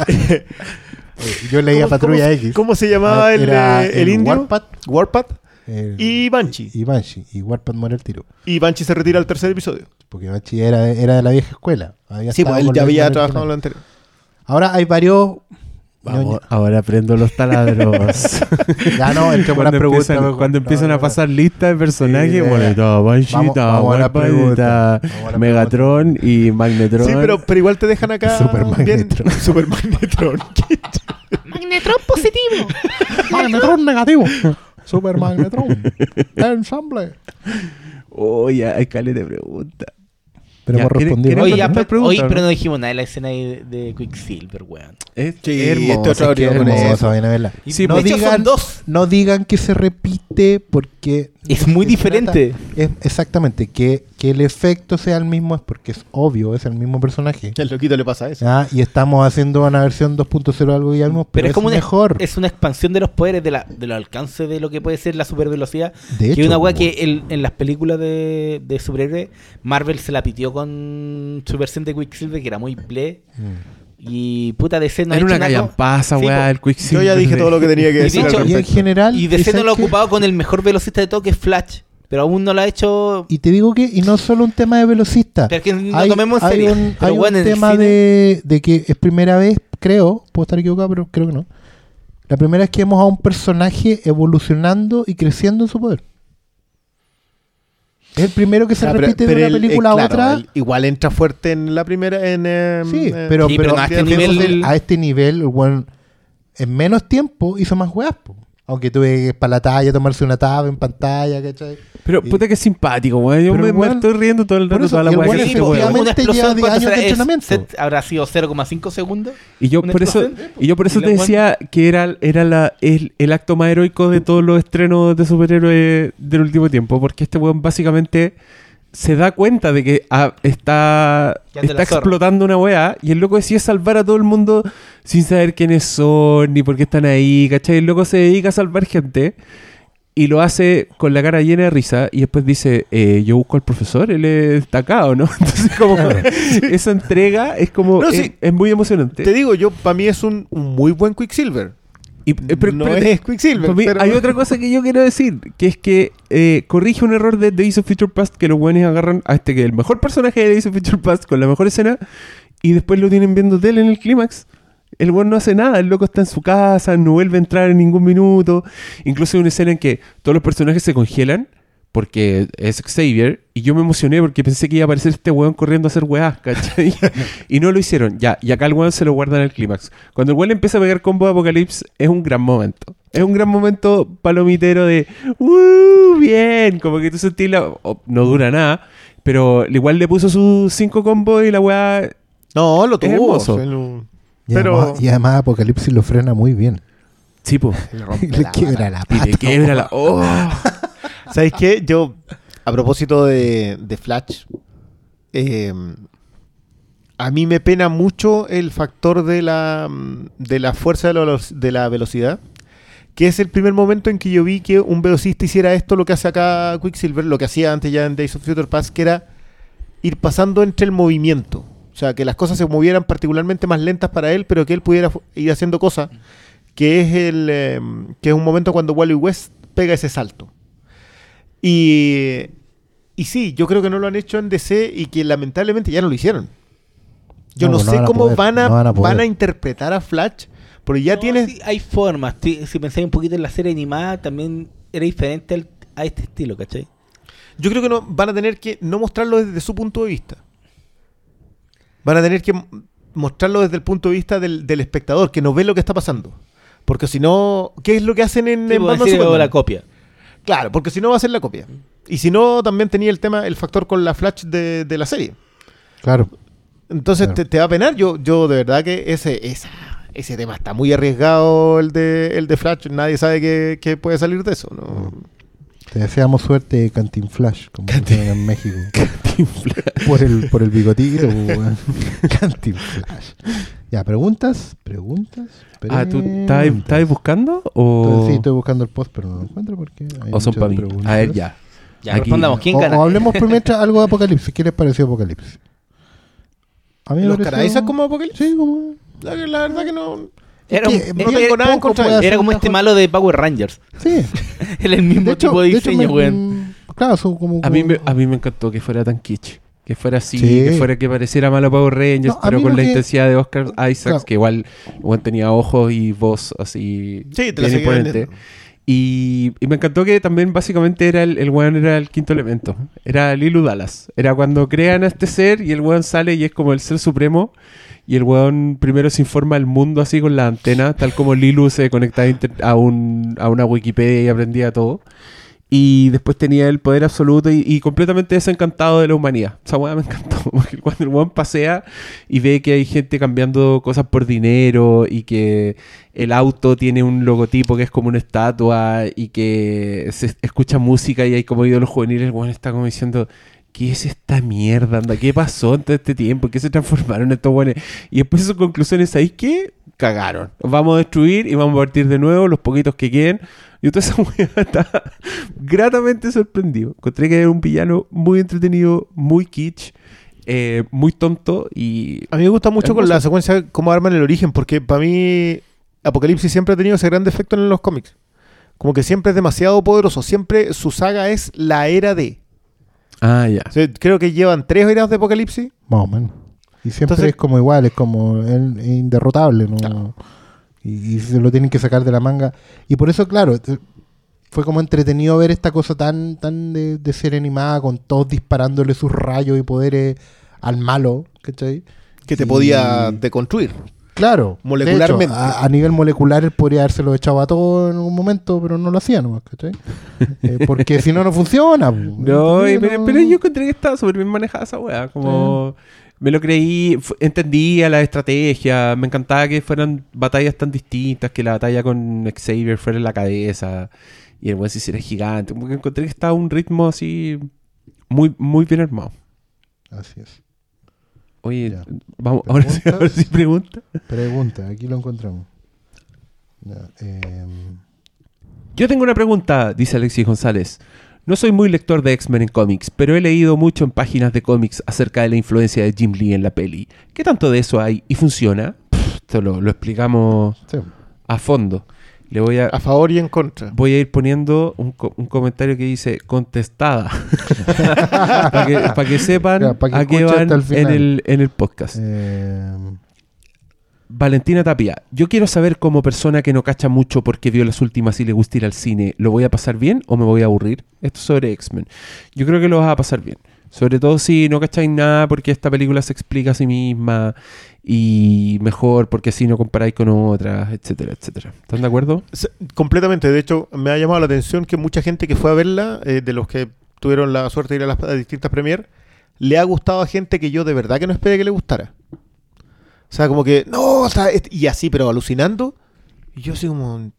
Eh, Yo leía ¿Cómo- Patrulla cómo- X. ¿Cómo se llamaba Ah, el, era eh, el indio? Warpath Warpath el- y Banshee. y Banshee. Y Warpath muere el tiro. Y Banshee se retira al tercer episodio. Porque Banshee era, era de la vieja escuela. Había Sí, pues él ya había trabajado en lo anterior. Ahora hay varios Vamos, ahora aprendo los taladros. Ya no, la cuando pregunta. empiezan, mejor. cuando empiezan no, a no. pasar listas de personajes, Sí, bonita, Vamos- Banshita, la Megatron y Magnetron. Sí, pero, pero igual te dejan acá. Super bien- Magnetron. Super Magnetron. Magnetron positivo. Magnetron negativo. Super Magnetron. Ensamble. Oye, hay caleta de preguntas. Pero Ya, hemos ¿quiere- respondido. Oye, ya, pero, pregunta, ¿no? pero no dijimos nada de la escena de, de Quicksilver, weón. Es Sí, hermoso. este otro Es que hermoso, a verla. Sí, no, de hecho, digan, son dos. no digan que se repite porque... Es muy se diferente. trata- es- exactamente, que, que el efecto sea el mismo es porque es obvio, es el mismo personaje. El loquito le pasa eso. Ah, y estamos haciendo una versión 2.0 algo que ya vimos, pero, Pero es como una, mejor. es una expansión de los poderes, de la, de los alcances de lo que puede ser la supervelocidad. de que hecho, es una weá que el- en las películas de, de superhéroes, Marvel se la pitió con su versión de Quicksilver, que era muy ble. Mm. Y puta DC no ha Era hecho una callampasa, weá, el Yo ya dije todo lo que tenía que Y de decir. Y en general... Y DC no ¿sabes lo ha ocupado con el mejor velocista de todo, que es Flash. Pero aún no lo ha hecho. Y te digo que, y no solo un tema de velocista. Pero es que no hay, tomemos en hay serio. un, Pero hay bueno, un en el tema cine- de, de que es primera vez, creo, puedo estar equivocado, pero creo que no. La primera vez que vemos a un personaje evolucionando y creciendo en su poder. Es el primero que se Ah, repite pero de una él, película eh, a otra. igual entra fuerte en la primera. En, eh, Sí, eh, pero, Sí, pero, a este fíjate, nivel- a este nivel, el en menos tiempo hizo más weas. po. Aunque tuve que para la talla tomarse una tab en pantalla, ¿cachai? Pero puta que es simpático, weón. Yo me, estoy riendo todo el rato eso, toda la y weá que efectivamente lleva 10 ¿cuánto años de? Es- entrenamiento. habrá sido 0,5 segundos. Y yo por eso, y yo por eso Y te decía que era, era la, el, el acto más heroico de todos los estrenos de superhéroes del último tiempo, porque este weón básicamente se da cuenta de que ah, está, está explotando una weá y el loco decide salvar a todo el mundo sin saber quiénes son ni por qué están ahí, ¿cachai? El loco se dedica a salvar gente y lo hace con la cara llena de risa y después dice, eh, yo busco al profesor, él está acá, ¿o no? Entonces como esa entrega es como, No, es, sí. es muy emocionante. Te digo, yo para mí es un, un muy buen Quicksilver. Y, eh, pero- no es Quicksilver. para mí pero- hay otra cosa que yo quiero decir, que es que eh, corrige un error de Days of Future Past que los buenos agarran a este que es el mejor personaje de Days of Future Past con la mejor escena y después lo tienen viendo tele en el clímax. El buen no hace nada, el loco está en su casa, no vuelve a entrar en ningún minuto. Incluso hay una escena en que todos los personajes se congelan porque es Xavier y yo me emocioné porque pensé que iba a aparecer este weón corriendo a hacer weás, ¿cachai? y no lo hicieron, ya, y acá el weón se lo guardan al clímax. Cuando el weón empieza a pegar combo de Apocalipsis es un gran momento. Es un gran momento palomitero de ¡Uh! Bien, como que tú sentís la... no dura nada, pero igual le puso sus cinco combos y la weá... No, lo tuvo. lo- Y, Pero- además, y además Apocalipsis lo frena muy bien. Sí, po. le Le la quiebra la Y pata. le quiebra la... ¡Oh! ¿Sabes qué? Yo, a propósito de, Flash, eh, a mí me pena mucho el factor de la, de la fuerza de la, velocidad, que es el primer momento en que yo vi que un velocista hiciera esto, lo que hace acá Quicksilver, lo que hacía antes ya en Days of Future Past, que era ir pasando entre el movimiento. O sea, que las cosas se movieran particularmente más lentas para él, pero que él pudiera ir haciendo cosas, que es, el, eh, que es un momento cuando Wally West pega ese salto. Y, y sí, yo creo que no lo han hecho en DC y que lamentablemente ya no lo hicieron. Yo No, no, pues no sé van a cómo poder, van, a, no van a van, a poder. interpretar a Flash, porque ya No, tienes... sí, hay formas. Ti- Si pensáis un poquito en la serie animada, también era diferente al- a este estilo, ¿cachai? Yo creo que no, van a tener que no mostrarlo desde su punto de vista. Van a tener que mostrarlo desde el punto de vista del, del espectador, que no ve lo que está pasando. Porque si no, ¿qué es lo que hacen en, Sí, en Batman decir, Superman? la copia. Claro, porque si no va a ser la copia. Y si no, también tenía el tema, el factor con la Flash de, de la serie. Claro. Entonces Claro. te, te va a penar. Yo, yo de verdad que ese, esa, ese tema está muy arriesgado, el de, el de Flash. Nadie sabe qué, qué puede salir de eso. ¿no? Te deseamos suerte, Cantinflash, como dicen en México. por el, por el bigotito, pues, weón. Ya, preguntas, preguntas. Ah, ¿tú estás preguntas. estás buscando o, Entonces, sí, estoy buscando el post, pero no lo encuentro porque. hay o son para mí? preguntas. A ver, ya. Ya, Aquí- respondamos. ¿Quién o, gana? o hablemos primero algo de Apocalipsis. ¿Qué les pareció Apocalipsis? A mí me ¿Los pareció- como Apocalipsis? Sí, como. La, la verdad que no. Era, un- era- tengo nada en contra era como este malo de Power Rangers. Sí. Era el mismo De hecho, tipo de diseño, weón. Claro, son como. A mí, me, como- a mí me encantó que fuera tan kitsch. Que fuera así, Sí. que fuera que pareciera malo Power Rangers, No, pero con la que- intensidad de Oscar Isaacs, Claro. que igual igual tenía ojos y voz así Sí, te bien imponente. Y, y me encantó que también básicamente era el, el weón era el quinto elemento. Era Lilu Dallas. Era cuando crean a este ser y el weón sale y es como el ser supremo. Y el weón primero se informa al mundo así con la antena, tal como Lilu se conectaba a, un, a una Wikipedia y aprendía todo. Y después tenía el poder absoluto y, y completamente desencantado de la humanidad. Esa weá me encantó. Porque cuando el weón pasea y ve que hay gente cambiando cosas por dinero y que el auto tiene un logotipo que es como una estatua y que se escucha música y hay como ídolos juveniles, el weón está como diciendo. ¿Qué es esta mierda? Anda? ¿Qué pasó en todo este tiempo? ¿Qué se transformaron estos buenos? Y después sus conclusiones, ¿sabéis qué? Cagaron. Vamos a destruir y vamos a partir de nuevo los poquitos que queden. Y toda esa weá está gratamente sorprendido. Encontré que era un villano muy entretenido, muy kitsch, eh, muy tonto y... A mí me gusta mucho con la secuencia cómo arman el origen, porque para mí Apocalipsis siempre ha tenido ese gran defecto en los cómics. Como que siempre es demasiado poderoso. Siempre su saga es la era de. Ah, ya. O sea, creo que llevan tres eras de Apocalipsis. Más o menos. Y siempre Entonces- es como igual, es como es inderrotable, ¿no? Y, y se lo tienen que sacar de la manga. Y por eso, claro, fue como entretenido ver esta cosa tan, tan de, de ser animada, con todos disparándole sus rayos y poderes al malo, ¿cachai? Que te Y- podía deconstruir. Claro, Molecularmente. hecho, a, a nivel molecular él podría habérselo echado a todo en algún momento, pero no lo hacía nomás, ¿cachai? Eh, porque si no, no funciona. No, y- pero, pero yo encontré que estaba súper bien manejada esa weá. Como me lo creí, entendía la estrategia, me encantaba que fueran batallas tan distintas, que la batalla con Xavier fuera en la cabeza y el weón se hiciera gigante. Como que encontré que estaba a un ritmo así muy, muy bien armado. Así es. Oye, Ya. vamos, ahora sí, ahora sí pregunta. Pregunta, aquí lo encontramos. Em, Yo tengo una pregunta, dice Alexis González. No soy muy lector de X-Men en cómics, pero he leído mucho en páginas de cómics acerca de la influencia de Jim Lee en la peli. ¿Qué tanto de eso hay y funciona? Pff, esto lo, lo explicamos sí. a fondo. Le voy a, A favor y en contra. voy a ir poniendo un, co- un comentario que dice contestada. Para que, pa' que sepan Ya, pa' que a qué van el en el, en el podcast. Em, Valentina Tapia, yo quiero saber como persona que no cacha mucho porque vio las últimas y le gusta ir al cine, ¿lo voy a pasar bien o me voy a aburrir? Esto es sobre X-Men. Yo creo que lo vas a pasar bien. Sobre todo si no cacháis nada porque esta película se explica a sí misma y mejor porque así no comparáis con otras, etcétera, etcétera. ¿Están de acuerdo? Completamente. De hecho, me ha llamado la atención que mucha gente que fue a verla, eh, de los que tuvieron la suerte de ir a las distintas premier, le ha gustado a gente que yo de verdad que no esperé que le gustara. O sea, como que, no, o sea, y así, pero alucinando. Y yo así como,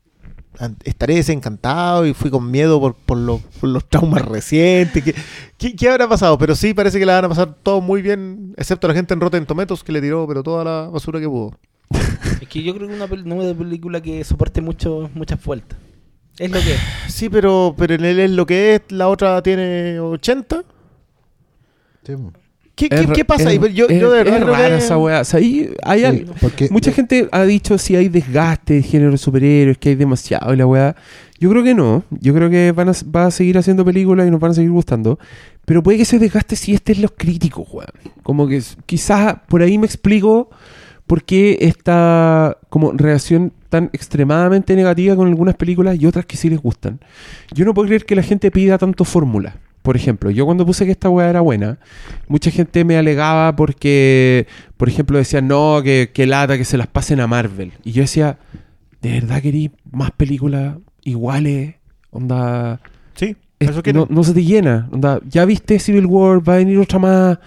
estaré desencantado y fui con miedo por, por, los, por los traumas recientes. ¿Qué, qué, qué habrá pasado? Pero sí, parece que la van a pasar todo muy bien, excepto la gente en Rotten Tomatoes que le tiró pero toda la basura que pudo. Es que yo creo que una, pel- no es una película que soporte mucho, muchas vueltas. Es lo que es. Sí, pero, pero en él es lo que es, la otra tiene 80. sí, ¿Qué, pasa ahí? Yo, es- yo de verdad es rara esa weá. O sea, ahí hay sí, porque Mucha gente ha dicho si hay desgaste de género de superhéroes, que hay demasiado y la weá. Yo creo que no. Yo creo que van a, va a seguir haciendo películas y nos van a seguir gustando. Pero puede que se desgaste si este es los críticos, weón. Como que quizás por ahí me explico por qué esta como reacción tan extremadamente negativa con algunas películas y otras que sí les gustan. Yo no puedo creer que la gente pida tanto fórmula. Por ejemplo, yo cuando puse que esta weá era buena, mucha gente me alegaba porque, por ejemplo, decían, no, que, que lata, que se las pasen a Marvel. Y yo decía, ¿de verdad querí más películas iguales? Onda, Sí, es- eso que no, no se te llena. Onda, ya viste Civil War, va a venir otra más.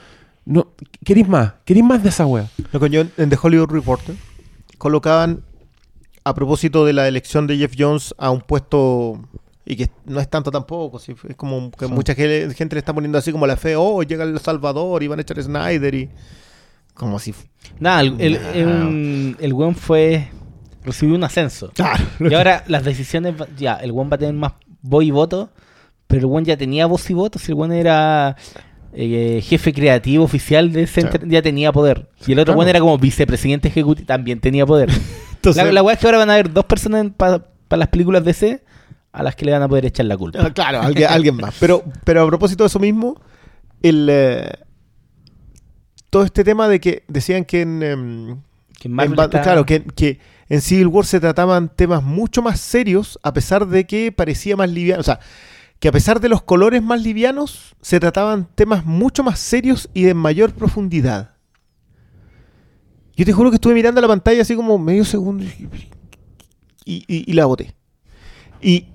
No, ¿Querís más? ¿Querís más de esa weá? Lo que yo en The Hollywood Reporter colocaban a propósito de la elección de Jeff Jones a un puesto y que no es tanto tampoco, sí, es como que Sí. mucha ge- gente le está poniendo así como la fe, oh, llega El Salvador y van a echar a Snyder y como así. Nada, el, el, el- el weón fue. recibió un ascenso. Claro. Y ahora las decisiones. Ya, el weón va a tener más voz y voto. Pero el weón ya tenía voz y voto. Si el weón era eh, jefe creativo oficial de ese ya tenía poder. Y el otro claro. weón era como vicepresidente ejecutivo. También tenía poder. Entonces, la, la weá es que ahora van a haber dos personas para las películas DC a las que le van a poder echar la culpa. Ah, Claro, alguien, alguien más. Pero, pero a propósito de eso mismo, el, eh, todo este tema de que decían que en, Que está- claro, que, que en Civil War se trataban temas mucho más serios, a pesar de que parecía más liviano. O sea, que a pesar de los colores más livianos, se trataban temas mucho más serios y de mayor profundidad. Yo te juro que estuve mirando la pantalla así como medio segundo y, y- y la boté. Y,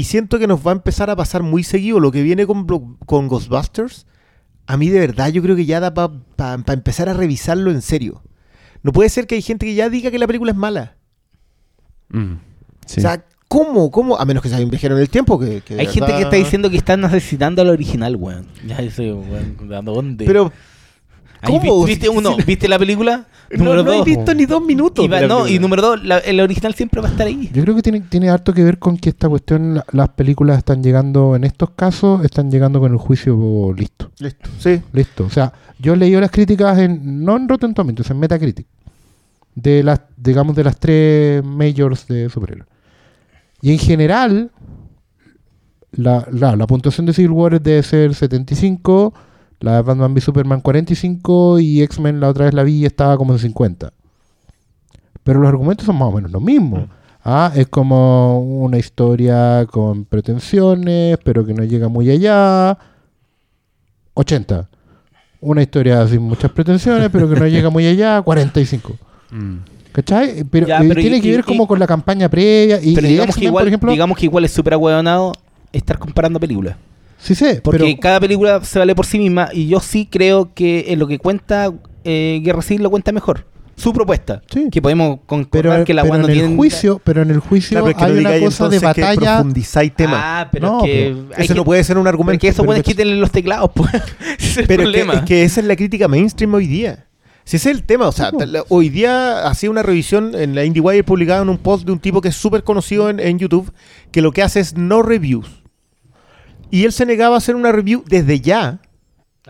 y siento que nos va a empezar a pasar muy seguido lo que viene con, con Ghostbusters. A mí de verdad yo creo que ya da para empezar a revisarlo en serio. No puede ser que hay gente que ya diga que la película es mala. Mm, sí. O sea, ¿cómo? ¿Cómo? A menos que se viajero en el tiempo. Que, Hay gente que está diciendo que están necesitando al original, weón. Ya eso, weón, ¿a dónde? Pero, ¿cómo? ¿Viste uno? ¿Viste la película? no, número no he dos. visto ni dos minutos. Y, va- no, y número dos, la- el original siempre va a estar ahí. Yo creo que tiene, tiene harto que ver con que esta cuestión, la- las películas están llegando, en estos casos, están llegando con el juicio listo. Listo. Sí. Listo. O sea, yo he leído las críticas en, no en Rotten Tomatoes, en Metacritic. De las, digamos, de las tres majors de superhéroes. Y en general, la, la, la puntuación de Civil War debe ser 75, la de Batman v Superman 45 y X-Men la otra vez la vi y estaba como en 50. Pero los argumentos son más o menos los mismos. Ah, es como una historia con pretensiones, pero que no llega muy allá. 80. Una historia sin muchas pretensiones, pero que no llega muy allá. 45. Mm. ¿Cachai? Pero, Ya, eh, pero tiene y- que y- ver como y- con la campaña previa. Y, pero y digamos que, igual, por ejemplo. digamos que igual es súper ahueonado estar comparando películas. Sí sé, Porque pero cada película se vale por sí misma y yo sí creo que en lo que cuenta eh, Guerra Civil lo cuenta mejor. Su propuesta. Sí. Que podemos concordar pero, que la pero weá no en el tiene... juicio, pero en el juicio Claro, es hay no una cosa de entonces que batalla. profundizáis tema. Ah, pero No, es que... pero Eso que- no puede ser un argumento. Porque esos pero- buenos quítenle los teclados, pues. Es el Pero es que, problema. es que esa es la crítica mainstream hoy día. Si ese es el tema, o sea, la- hoy día hacía una revisión en la IndieWire publicada en un post de un tipo que es súper conocido en, en YouTube, que lo que hace es no reviews. Y él se negaba a hacer una review desde ya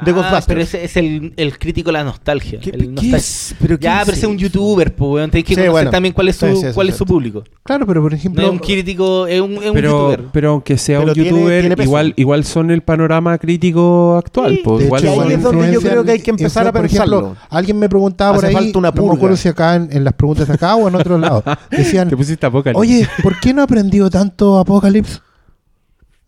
de Ah, Ghostbusters. pero ese es el, el crítico de la nostalgia. ¿Qué- el qué nostal- es? ¿Pero qué ya, pero es un youtuber, pues, weón. Tenés que Sí, conocer bueno. también cuál es su, Sí, sí, cuál es su público. Claro, pero por No ejemplo. es un crítico, es un, es un pero, youtuber. pero aunque sea Pero un tiene- youtuber, tiene igual, igual son el panorama crítico actual. Sí, pues, igual hecho, ahí es donde yo creo que hay que empezar a por ejemplo, pensarlo. alguien me preguntaba por ahí, falta una no me acuerdo si acá en, en las preguntas de acá o en otro lado, decían, Te pusiste apocalipsis. oye, ¿por qué no aprendido tanto Apocalypse?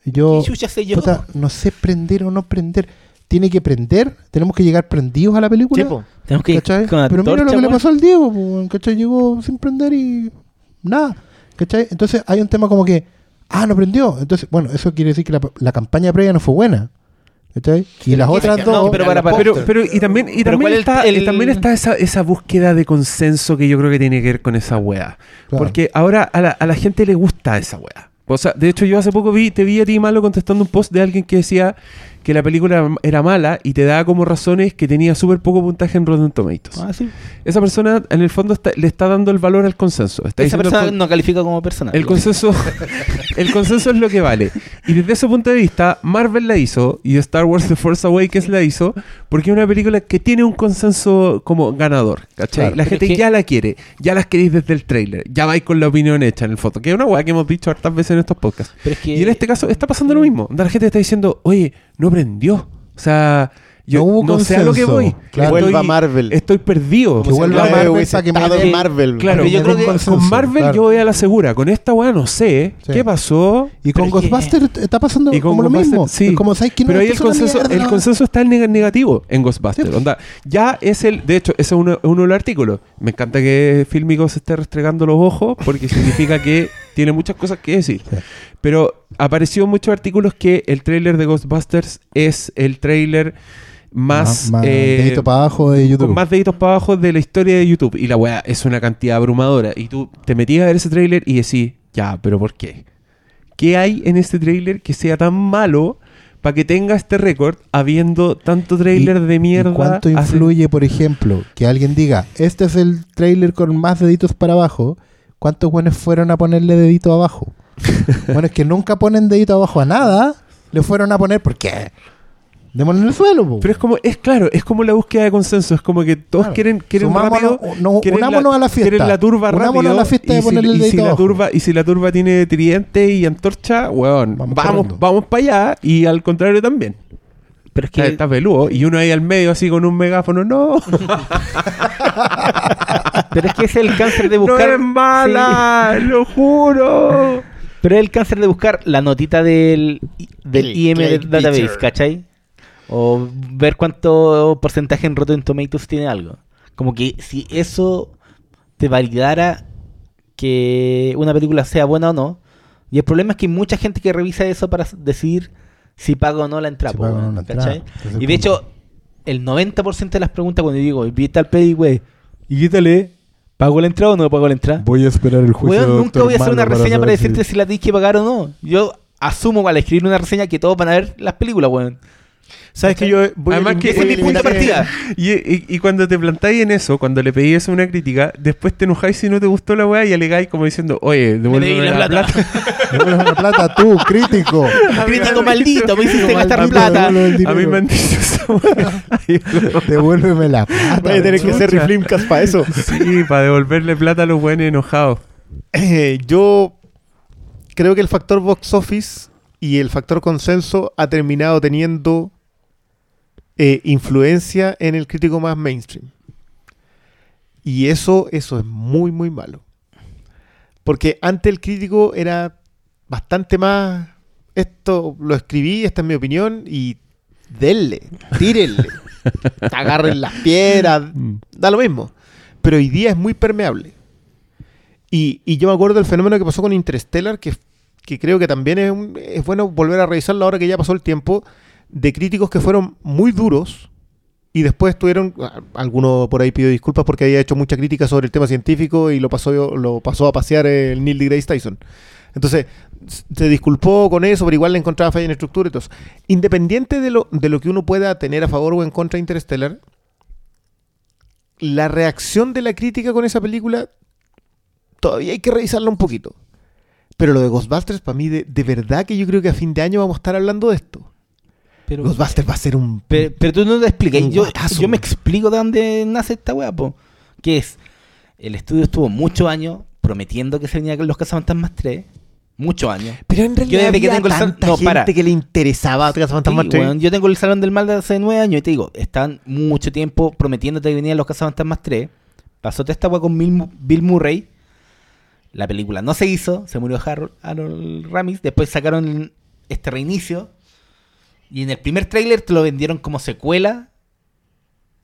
Y yo, ¿Qué sé yo? puta, no sé prender o no prender. Tiene que prender, tenemos que llegar prendidos a la película. Sí, po. Tenemos que ir ¿Cachai? con Pero mira lo que le pasó al Diego, ¿cachai? Llegó sin prender y nada. ¿Cachai? Entonces hay un tema como que, ah, no prendió. Entonces, bueno, eso quiere decir que la, la campaña previa no fue buena. ¿Cachai? Y las otras no, dos. pero para- para- pero, pero y también, y también ¿cuál es está, el- y también está esa, esa búsqueda de consenso que yo creo que tiene que ver con esa weá. Claro. Porque ahora a la, a la gente le gusta esa weá. O sea, de hecho yo hace poco vi, te vi a ti malo contestando un post de alguien que decía que la película era mala y te daba como razones que tenía súper poco puntaje en Rotten Tomatoes. Ah, sí. Esa persona en el fondo está- le está dando el valor al consenso. Está Esa persona con- no califica como persona. el consenso, el consenso es lo que vale. Y desde ese punto de vista, Marvel la hizo y Star Wars The Force Awakens la hizo porque es una película que tiene un consenso como ganador. ¿cachai? Claro. la gente que- ya la quiere, ya las queréis desde el trailer, ya vais con la opinión hecha en el foto, que es una weá que hemos dicho hartas veces en estos podcasts. Pero es que- Y en este caso está pasando lo mismo. La gente está diciendo, oye, no prendió. O sea, yo No hubo no sé a lo que voy. Claro. Vuelva Marvel. Estoy perdido. Que vuelva el Marvel en Marvel. Claro, yo creo que con, Marvel claro. yo voy a la segura. Con esta weá no sé. Sí. ¿Qué pasó? Y con Ghostbusters está pasando Y con como lo mismo. sí. Como, ¿sabes Pero ahí el consenso, el consenso está en neg- negativo en Ghostbusters. Sí. Onda, ya es el. De hecho, ese es uno, uno de los artículos. Me encanta que Filmico se esté restregando los ojos porque significa que tiene muchas cosas que decir. Sí. Pero apareció en muchos artículos que el tráiler de Ghostbusters es el tráiler más. más eh, dedito para abajo de YouTube. con más deditos para abajo de la historia de YouTube. Y la weá es una cantidad abrumadora. Y tú te metías a ver ese tráiler y decís, ya, pero ¿por qué? ¿Qué hay en este tráiler que sea tan malo para que tenga este récord habiendo tanto tráiler ¿Y- de mierda? ¿Y cuánto hace- influye, por ejemplo, que alguien diga, este es el trailer con más deditos para abajo? ¿Cuántos buenos fueron a ponerle dedito abajo? bueno, es que nunca ponen dedito abajo a nada. Le fueron a poner, ¿por qué? Démosle en el suelo, po. Pero es como, es claro, es como la búsqueda de consenso. Es como que todos Claro. quieren, quieren Sumámonos- rápido. no, quieren unámonos a la fiesta. Quieren la turba Unámonos rápido. a la fiesta y de si- ponerle el y si dedito la abajo. turba Y si la turba tiene tridente y antorcha, weón, Vamos vamos, vamos para allá. Y al contrario también. Pero es que Está, está peludo. Y uno ahí al medio así con un megáfono. No, Pero es que es el cáncer de no buscar. es mala, lo juro. Pero es el cáncer de buscar la notita del, del El IM Database. ¿cachai? O ver cuánto porcentaje en Rotten Tomatoes tiene algo. Como que si eso te validara que una película sea buena o no. Y el problema es que hay mucha gente que revisa eso para decidir si paga o no la entrada. Si po, paga o no weón, la entrada. ¿cachai? Ese es el Y de hecho, el 90% de las preguntas cuando digo, ¿y tal peli, güey? ¿Y qué tal es? ¿Pago la entrada o no pago la entrada? Voy a esperar el juicio. De nunca voy a hacer una reseña para si- decirte si la tienes que pagar o no. Yo asumo al escribir una reseña que todos van a ver las películas, weón. ¿Sabes que yo voy Además que ese es mi punto de eliminar- partida. Y, y- y cuando te plantáis en eso, cuando le pedís eso una crítica, después te enojáis si no te gustó la weá y alegáis como diciendo, oye, devuélveme la la, plata". plata. Devuélveme la plata tú, crítico. Crítico maldito, me hiciste gastar plata. A mí me han dicho eso. Devuélveme la plata. Voy a tener que hacer reflimcast para eso. Sí, para devolverle plata a los buenos enojados. Eh, yo creo que el factor box office y el factor consenso ha terminado teniendo eh, influencia en el crítico más mainstream. Y eso, eso es muy, muy malo. Porque antes el crítico era bastante más. Esto lo escribí, esta es mi opinión, y denle, tírenle, agarren las piedras, da lo mismo. Pero hoy día es muy permeable. Y, y yo me acuerdo del fenómeno que pasó con Interstellar, que, que creo que también es, un- es bueno volver a revisarlo ahora que ya pasó el tiempo, de críticos que fueron muy duros y después tuvieron, alguno por ahí pidió disculpas porque había hecho mucha crítica sobre el tema científico y lo pasó, lo pasó a pasear el Neil deGrasse Tyson. Entonces, se disculpó con eso, pero igual le encontraba falla en estructura y todo. Independiente de lo, de lo que uno pueda tener a favor o en contra de Interstellar, la reacción de la crítica con esa película todavía hay que revisarla un poquito. Pero lo de Ghostbusters, para mí, de, de verdad que yo creo que a fin de año vamos a estar hablando de esto. Pero, Ghostbusters va a ser un... pero, pero tú no te explicas. Yo, guatazo, yo me explico de dónde nace esta weá, po. Que es, el estudio estuvo muchos años prometiendo que se venía con los Cazafantasmas 3. Muchos años. Pero en realidad desde que había tengo el sal- tanta no, gente para. que le interesaba Cazafantasmas Sí, 3. weón, yo tengo el Salón del Mal de hace nueve años y te digo, están mucho tiempo prometiéndote que venían los Cazafantasmas 3. Pasó toda esta weá con Bill, Mu- Bill Murray. La película no se hizo, se murió Harold, Harold Ramis. Después sacaron este reinicio. Y en el primer tráiler te lo vendieron como secuela.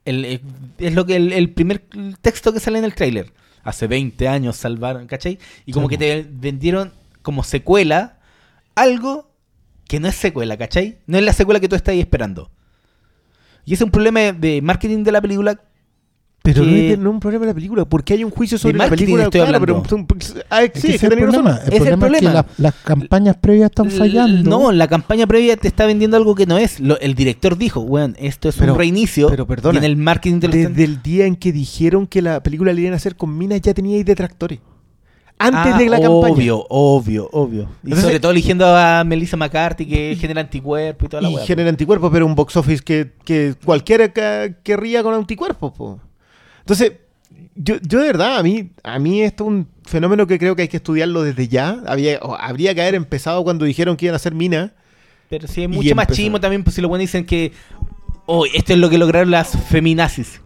El- eh, es lo que el, el primer texto que sale en el tráiler. Hace 20 años salvaron, ¿cachai? Y como que te vendieron como secuela algo que no es secuela, ¿cachai? No es la secuela que tú estás ahí esperando. Y ese es un problema de marketing de la película. Pero no es, de- no es un problema de la película. porque hay un juicio sobre la marketing película? estoy Claro, pero- ah, Es que sí, es que es el problema. El Es el problema que la- las campañas previas están fallando. No, la campaña previa te está vendiendo algo que no es. Lo- el director dijo, weón, esto es Pero- un reinicio. pero perdona, y en el marketing del Desde el día en que dijeron que la película le iban a hacer con minas ya tenía ahí detractores. Antes Ah, de la obvio, campaña. Obvio, obvio, Y Entonces- sobre todo eligiendo a Melissa McCarthy que genera anticuerpos y toda la y genera anticuerpos, pero un box office que, que cualquiera querría con anticuerpos. po. Entonces, yo, yo de verdad, a mí, a mí esto es un fenómeno que creo que hay que estudiarlo desde ya. Había, o habría que haber empezado cuando dijeron que iban a hacer mina. Pero sí, hay Y mucho empezó. machismo también, pues si lo bueno dicen que, oh, esto es lo que lograron las feminazis.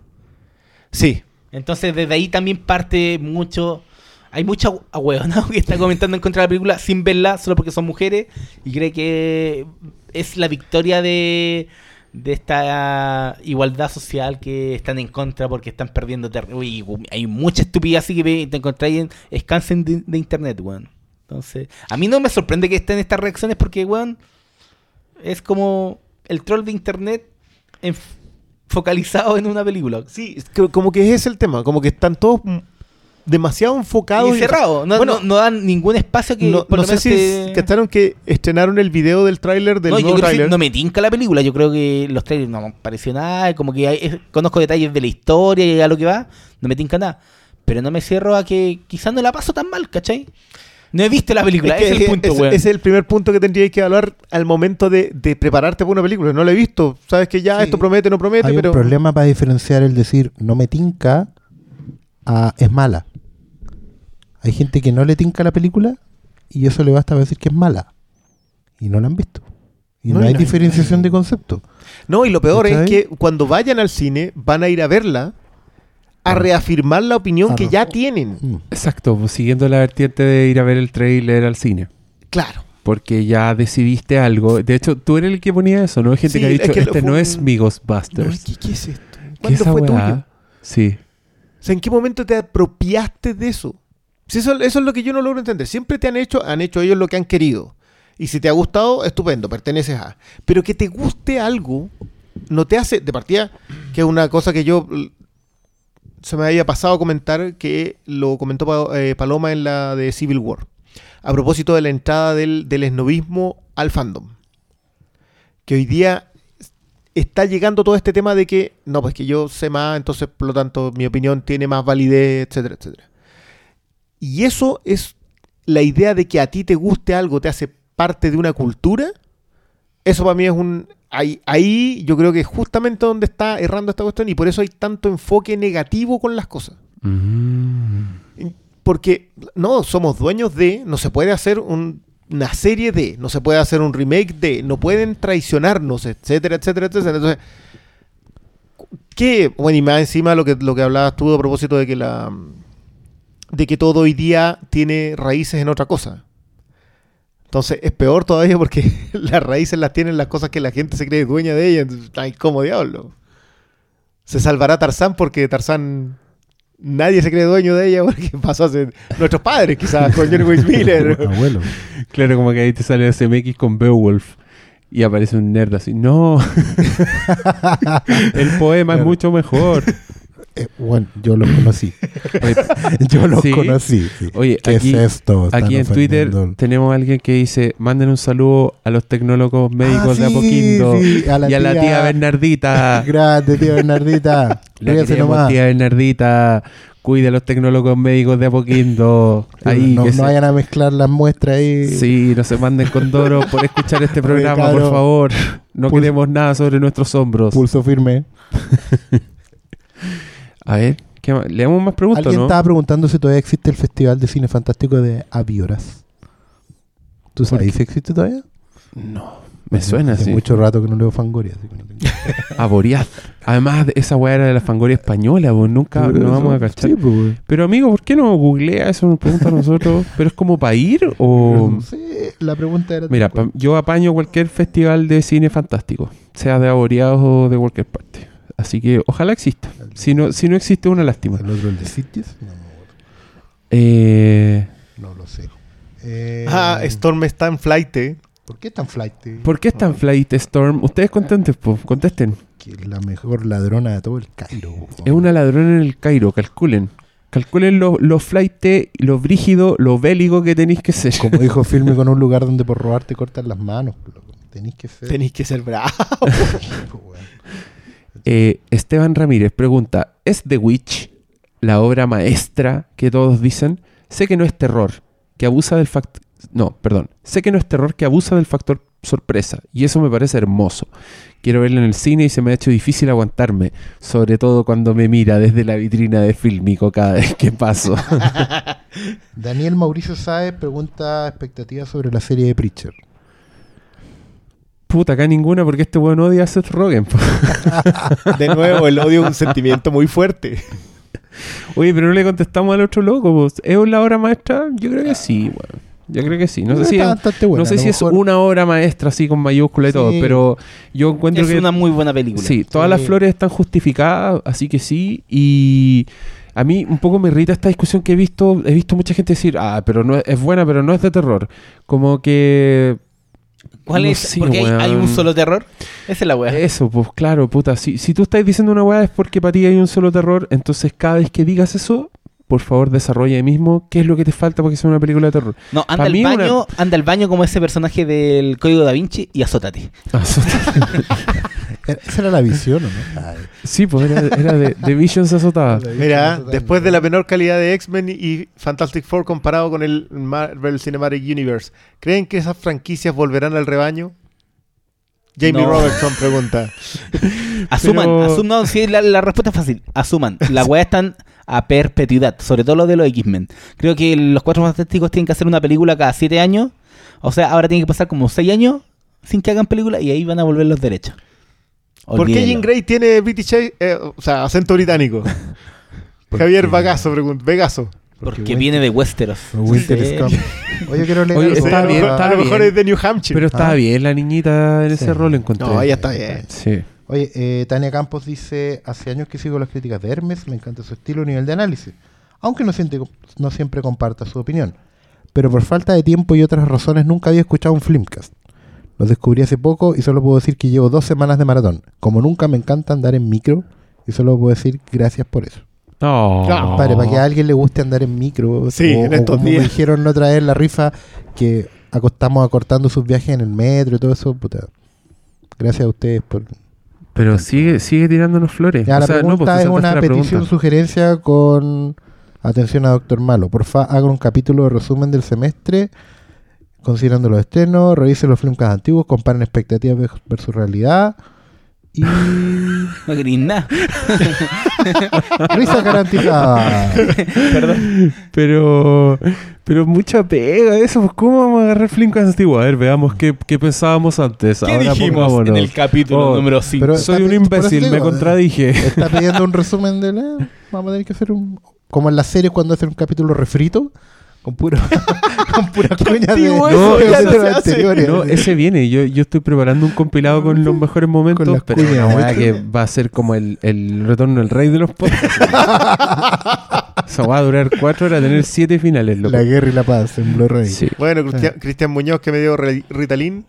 Sí. Entonces desde ahí también parte mucho... Hay mucho ahueonado que está comentando en contra de la película sin verla, solo porque son mujeres, y cree que es la victoria de, de esta igualdad social que están en contra porque están perdiendo terreno. Y hay mucha estupidez así que te encontráis en escansen de, de internet, weón. Entonces, a mí no me sorprende que estén estas reacciones porque, weón, es como el troll de internet enf- focalizado en una película. Sí, es que- como que ese es el tema. Como que están todos mm, demasiado enfocados. Y cerrado, no, Bueno, no, no dan ningún espacio que no, por no sé si te- cacharon que estrenaron el video del tráiler del no, yo nuevo creo que tráiler. no me tinca la película, yo creo que los trailers no me pareció nada, como que hay- es- conozco detalles de la historia y a lo que va, no me tinca nada. Pero no me cierro a que quizás no la paso tan mal, ¿cachai? No he visto la película, que es el punto, weón. es el primer punto que tendríais que evaluar al momento de, de prepararte para una película. No lo he visto. Sabes que ya Sí. esto promete, no promete, Hay pero. un problema para diferenciar el decir no me tinca a es mala. Hay gente que no le tinca la película y eso le basta para decir que es mala. Y no la han visto. Y No, hay no diferenciación de concepto. No, y lo peor es que cuando vayan al cine van a ir a verla a reafirmar la opinión Ah, que ya tienen. Mm. Exacto, pues, siguiendo la vertiente de ir a ver el trailer al cine. Claro. Porque ya decidiste algo. De hecho, tú eres el que ponía eso, ¿no? Hay gente Sí, que ha es dicho, que este no es mi No, Ghostbusters. ¿qué, qué es esto? ¿Qué ¿Cuándo fue tuyo? Sí. O sea, ¿en qué momento te apropiaste de eso? Si eso? Es lo que yo no logro entender. Siempre te han hecho, han hecho ellos lo que han querido. Y si te ha gustado, estupendo, perteneces a. Pero que te guste algo, no te hace, de partida, que es una cosa que yo l- se me había pasado a comentar, que lo comentó eh, Paloma en la de Civil War. A propósito de la entrada del, del al fandom. Que hoy día está llegando todo este tema de que, no, pues que yo sé más, entonces por lo tanto mi opinión tiene más validez, etcétera, etcétera. Y eso es la idea de que a ti te guste algo, te hace parte de una cultura. Eso para mí es un... Ahí, ahí yo creo que es justamente donde está errando esta cuestión y por eso hay tanto enfoque negativo con las cosas. Mm. Porque no, somos dueños de, no se puede hacer un- una serie de, no se puede hacer un remake de, no pueden traicionarnos, etcétera, etcétera, etcétera. Entonces, ¿qué? Bueno, y más encima lo que, lo que hablabas tú a propósito de que la de que todo hoy día tiene raíces en otra cosa. Entonces es peor todavía porque las raíces las tienen las cosas que la gente se cree dueña de ellas. Ay, como diablo. Se salvará Tarzán porque Tarzán nadie se cree dueño de ella porque pasó a ser nuestros padres, quizás, con Johnny Wayne Miller. Abuelo. Claro, como que ahí te sale SMX con Beowulf. Y aparece un nerd así. No. el poema es mucho mejor. Eh, bueno, yo los conocí. Yo los ¿Sí? conocí. sí. Oye, ¿Qué aquí- es esto? Aquí en Twitter tenemos a alguien que dice: manden un saludo a los tecnólogos médicos Ah, de sí, Apoquindo sí, a la y a la tía- tía Bernardita. Grande, tía Bernardita. La nomás. tía Bernardita. Cuide a los tecnólogos médicos de Apoquindo. Ahí, no, que no se- vayan a mezclar las muestras ahí. Sí, no se manden con Doro por escuchar este programa, por favor. No Pul- queremos nada sobre nuestros hombros. Pulso firme. A ver, ¿qué más? leemos más preguntas, Alguien ¿no? estaba preguntando si todavía existe el Festival de Cine Fantástico de Avioras. ¿Tú ¿Por sabes si existe todavía? No, me suena Hace mucho rato que no leo Fangoria. así que no tengo- Aboriaz. Además, esa weá era de la fangoria española, pues nunca nos vamos a cachar. sí, pues. Pero amigo, ¿por qué no googlea eso? Nos pregunta a nosotros. ¿Pero es como para ir o...? No sé, la pregunta era... Mira, pa- yo apaño cualquier festival de cine fantástico, sea de aboreados o de cualquier parte. Así que ojalá exista. Si no, si no existe, una lástima. ¿El otro, el de Sitges? No, Eh, no lo sé. Eh, Ah, Storm está en flight. eh. ¿Por qué tan flight? ¿Por qué es tan Flight Storm? Ustedes contenten, pues, contesten. Que es la mejor ladrona de todo el Cairo. Es una ladrona en el Cairo, calculen. Calculen lo, lo flight, lo brígido, lo bélico que tenéis que ser. Como dijo Filme con un lugar donde por robar te cortan las manos. loco. Tenéis que ser... Tenéis que ser bravos. Eh, Esteban Ramírez pregunta: ¿Es The Witch la obra maestra que todos dicen? Sé que no es terror, que abusa del factor. No, perdón. Sé que no es terror que abusa del factor sorpresa. Y eso me parece hermoso. Quiero verla en el cine y se me ha hecho difícil aguantarme. Sobre todo cuando me mira desde la vitrina de Filmico cada vez que paso. Daniel Mauricio Sáez pregunta expectativas sobre la serie de Preacher. Puta, acá ninguna porque este weón odia a Seth Rogen. De nuevo, el odio es un sentimiento muy fuerte. Oye, pero no le contestamos al otro loco. ¿Es la obra maestra? Yo creo que sí, weón. Yo creo que sí. No sé si es, buena, no sé si es una obra maestra así con mayúscula y Sí. todo, pero yo encuentro Es que una muy buena película. sí, todas Sí. las flores están justificadas, así que sí. Y a mí un poco me irrita esta discusión que he visto. He visto mucha gente decir, ah, pero no es, es buena, pero no es de terror. Como que ¿Cuál No es? Porque hay, hay un solo terror. Esa es la weá. Eso, pues claro, puta. Si, si tú estás diciendo una weá es porque para ti hay un solo terror, entonces cada vez que digas eso, por favor desarrolla ahí mismo qué es lo que te falta para que sea una película de terror. No, anda al una- baño, anda al baño como ese personaje del Código Da Vinci y azótate. Eh, Esa era la visión, ¿o no? Ay. sí, pues era, era de, de Visions azotada. Mira, después de la menor calidad de X-Men y Fantastic Four comparado con el Marvel Cinematic Universe, ¿creen que esas franquicias volverán al rebaño? Jamie No. Robertson pregunta. Asuman, Pero- asum- no, sí, la, la respuesta es fácil. Asuman. Las weas están a perpetuidad, sobre todo lo de los X-Men. Creo que los Cuatro Fantásticos tienen que hacer una película cada siete años. O sea, ahora tienen que pasar como seis años sin que hagan película y ahí van a volver los derechos. ¿Por qué. Jean Grey tiene British, eh, o sea, acento británico? Javier Bagazo, pregunta. Vegaso. Porque viene de Westeros. Winter Sí. Oye, quiero leer Oye, algo. está a lo bien, mejor- está A lo mejor bien. es de New Hampshire. Pero estaba Ah. bien la niñita en Sí. ese rol, encontré. no, ella está bien. Sí. Oye, eh, Tania Campos dice, hace años que sigo las críticas de Hermes, me encanta su estilo y nivel de análisis, aunque no, siente- no siempre comparta su opinión. Pero por falta de tiempo y otras razones nunca había escuchado un Flimcast. Los descubrí hace poco y solo puedo decir que llevo dos semanas de maratón. Como nunca me encanta andar en micro y solo puedo decir gracias por eso. No. Ah, Padre, para que a alguien le guste andar en micro, Sí, o, en o estos como días. me dijeron no traer la rifa que acostamos acortando sus viajes en el metro y todo eso, puta. Gracias a ustedes por Pero sigue, sigue tirándonos flores. Ya, O la sea, no, pregunta pues, tú es una petición, pregunta. sugerencia con atención a Doctor Malo. Porfa, haga un capítulo de resumen del semestre, considerando los estrenos, revise los films antiguos, comparen expectativas ve- versus realidad y No queréis nada. risa garantizada. Perdón. Pero, pero mucha pega eso. pues, ¿Cómo vamos a agarrar Flimcast antiguo? A ver, veamos qué, qué pensábamos antes. ¿Qué Ahora dijimos pongámonos. en el capítulo Oh, número 5? pero- Soy está un imbécil, digo, me eh. contradije. Está pidiendo un resumen del... eh, vamos a tener que hacer un... Como en las series cuando hacen un capítulo refrito, con puro con pura cuña de, eso, de no. No, ese viene. Yo, yo estoy preparando un compilado con los mejores momentos, Con las pero cuñas, una ¿eh? que va a ser como el, el retorno del rey de los podcasts. Eso va a durar cuatro horas, tener siete finales, loco. La guerra y la paz en Blu-ray. Sí. Bueno, Cristian, Cristian Muñoz que me dio Ritalin.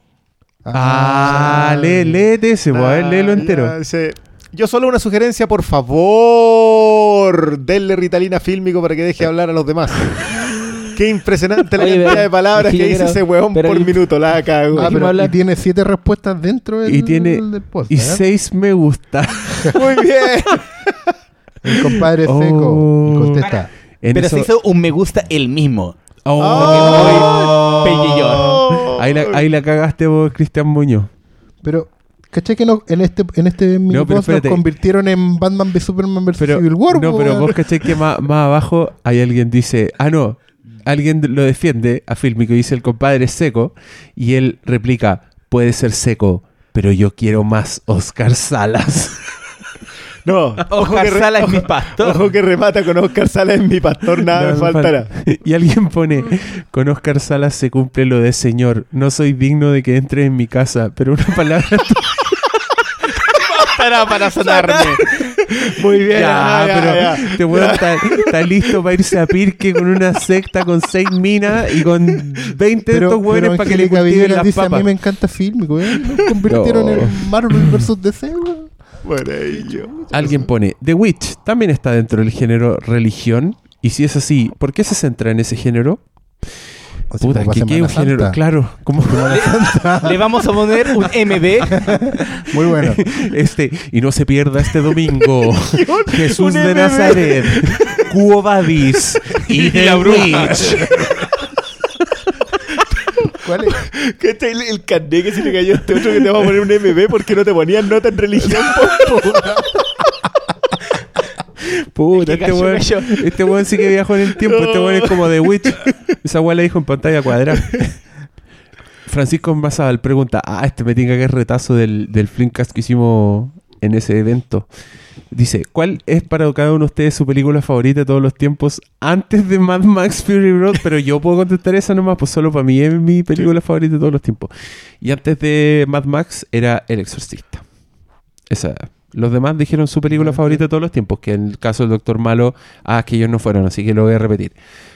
Ah, lee, léete ese, pues, a ver, léelo Ah, entero. yo solo una sugerencia, por favor. Denle Ritalina fílmico para que deje hablar a los demás. Qué impresionante la Oye, cantidad pero- de palabras es que dice ese weón por ahí- minuto. La cago. Ah, pero y tiene siete respuestas dentro del, Y tiene- del post. Y ¿eh? seis me gusta. Muy bien. El compadre Oh. seco y contesta. En Pero eso- se hizo un me gusta el mismo. Oh. Pellillón. Ahí la, ahí la cagaste vos, Cristian Muñoz. Pero, ¿cachai que no, en este, en este post nos convirtieron en Batman v Superman vs Civil War? no, pero vos caché que más, más abajo hay alguien dice, ah, no, alguien lo defiende a Filmico y dice el compadre es seco y él replica, puede ser seco, pero yo quiero más Oscar Salas. No, Oscar re- Sala es mi pastor. Ojo que remata con Oscar Sala es mi pastor, nada No, me faltará. falta. Y alguien pone, con Oscar Salas se cumple lo de señor, no soy digno de que entre en mi casa, pero una palabra... Para, para sonarme. Muy bien. Ya, ya, pero ya. este weón está, está listo para irse a Pirque con una secta con seis minas y con 20 de Pero, estos hueones para que le cultiven las dice, a papas. mí me encanta film, güey. Nos convirtieron No. en Marvel vs DC, weón. Bueno. Alguien pone, The Witch también está dentro del género religión. Y si es así, ¿por qué se centra en ese género? O sea, Puta, ¿qué, un género? Claro, como Le vamos a poner un MD. Muy bueno. este, y no se pierda este domingo. Jesús de MB. Nazaret, Cuo Vadis y The Witch. ¿Cuál es? ¿Qué está el, el que se le cayó a este otro que te va a poner un MB porque no te ponían nota en religión? po? Puta, Es que este weón, este weón sí que viajó en el tiempo. Este weón es como The Witch. Esa weón la dijo en pantalla cuadrada. Francisco Mazabal pregunta: Ah, este me tenga que retazo del, del Flimcast que hicimos en ese evento. Dice: ¿Cuál es para cada uno de ustedes su película favorita de todos los tiempos antes de Mad Max Fury Road? Pero yo puedo contestar esa nomás, pues solo para mí es mi película favorita de todos los tiempos. Y antes de Mad Max era El Exorcista. Esa. Los demás dijeron su película favorita de todos los tiempos, que en el caso del Doctor Malo, ah, que ellos no fueron, así que lo voy a repetir.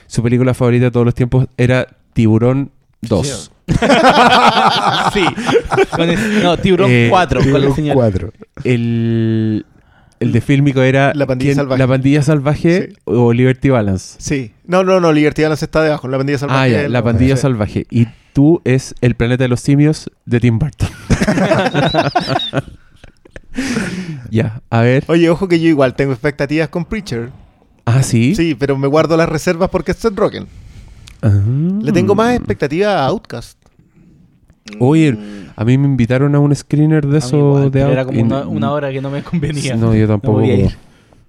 Su película favorita de todos los tiempos era Tiburón 2. Sí. Con el- no, Tiburón Eh, 4. Con la Tiburón señal. 4. El, el de Fílmico era La pandilla ¿quién? salvaje. La pandilla salvaje Sí. o Liberty Balance. Sí. No, no, no, Liberty Balance está debajo. La pandilla salvaje. Ah, ya, es la el- pandilla sí. salvaje. Y tú es El planeta de los simios de Tim Burton. ya, a ver. Oye, ojo que yo igual tengo expectativas con Preacher. Ah, sí. Sí, pero me guardo las reservas porque es Seth Rogen. Ah. Le tengo más expectativas a Outcast. Oye, a mí me invitaron a un screener de eso igual, de Era como una, una hora que no me convenía. No, yo tampoco voy a puedo. ir.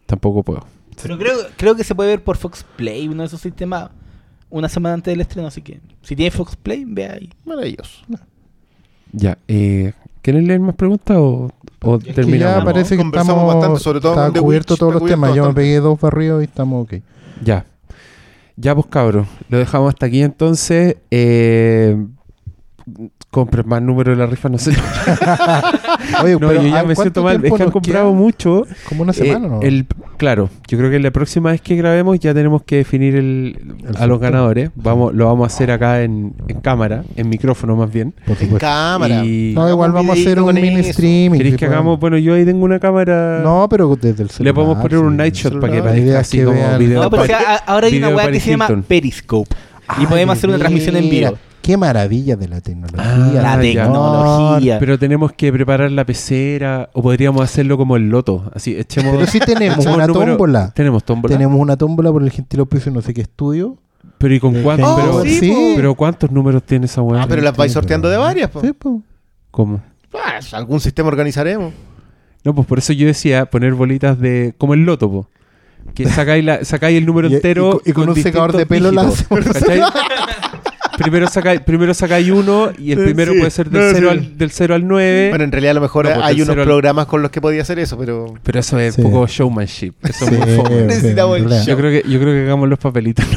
Tampoco puedo. Pero creo, creo que se puede ver por Fox Play, uno de esos sistemas, una semana antes del estreno. Así que si tiene Fox Play, ve ahí. Maravilloso. Ya. Eh, ¿Quieren leer más preguntas o, o Es que terminamos? ya parece que Conversamos estamos bastante, sobre todo está cubierto Witch, todos está los cubierto temas. Yo me pegué dos barridos y estamos ok. Ya. Ya, pues cabros. Lo dejamos hasta aquí entonces. Eh, compren más números de la rifa, no sé. Oye, No, pero yo ya ¿a me siento mal. Es que han comprado mucho. Como una Eh, semana, ¿no? el, claro, yo creo que la próxima vez que grabemos ya tenemos que definir el, El a los ganadores. Vamos, lo vamos a hacer acá en, en cámara, en micrófono más bien. Por En cámara. Y No, igual vamos a hacer un mini eso. streaming. ¿Queréis si que podemos. hagamos? Bueno, yo ahí tengo una cámara. No, pero desde el celular. Le podemos poner un night shot para que parezca así que como vean- video. No, pero ahora hay una weá que se llama. Periscope. Y podemos hacer una transmisión en vivo. Qué maravilla de la tecnología. Ah, La tecnología. Pero tenemos que preparar la pecera o podríamos hacerlo como el loto. Así, echemos. Pero sí tenemos una número- tómbola. Tenemos tómbola. Tenemos una tómbola por el gentil auspicio no sé qué estudio. Pero ¿y con Del cuántos? pero, sí, po. pero ¿cuántos números tiene esa weá? Ah, pero las vais sorteando de varias, po. Sí, po. ¿Cómo? Ah, algún sistema organizaremos. No, pues por eso yo decía poner bolitas de. como el loto, po. Que sacáis, la, sacáis el número Y- y entero. con- y con un secador de pelo la. primero sacáis primero sacáis uno y el primero sí. puede ser del No, 0 sí. al, del 0 al 9. Bueno, en realidad a lo mejor No, pues, hay unos al- programas con los que podía hacer eso, pero... pero eso es Sí. un poco showmanship. Eso Sí, es muy fome. Necesitamos el realidad. Yo creo que yo creo que hagamos los papelitos.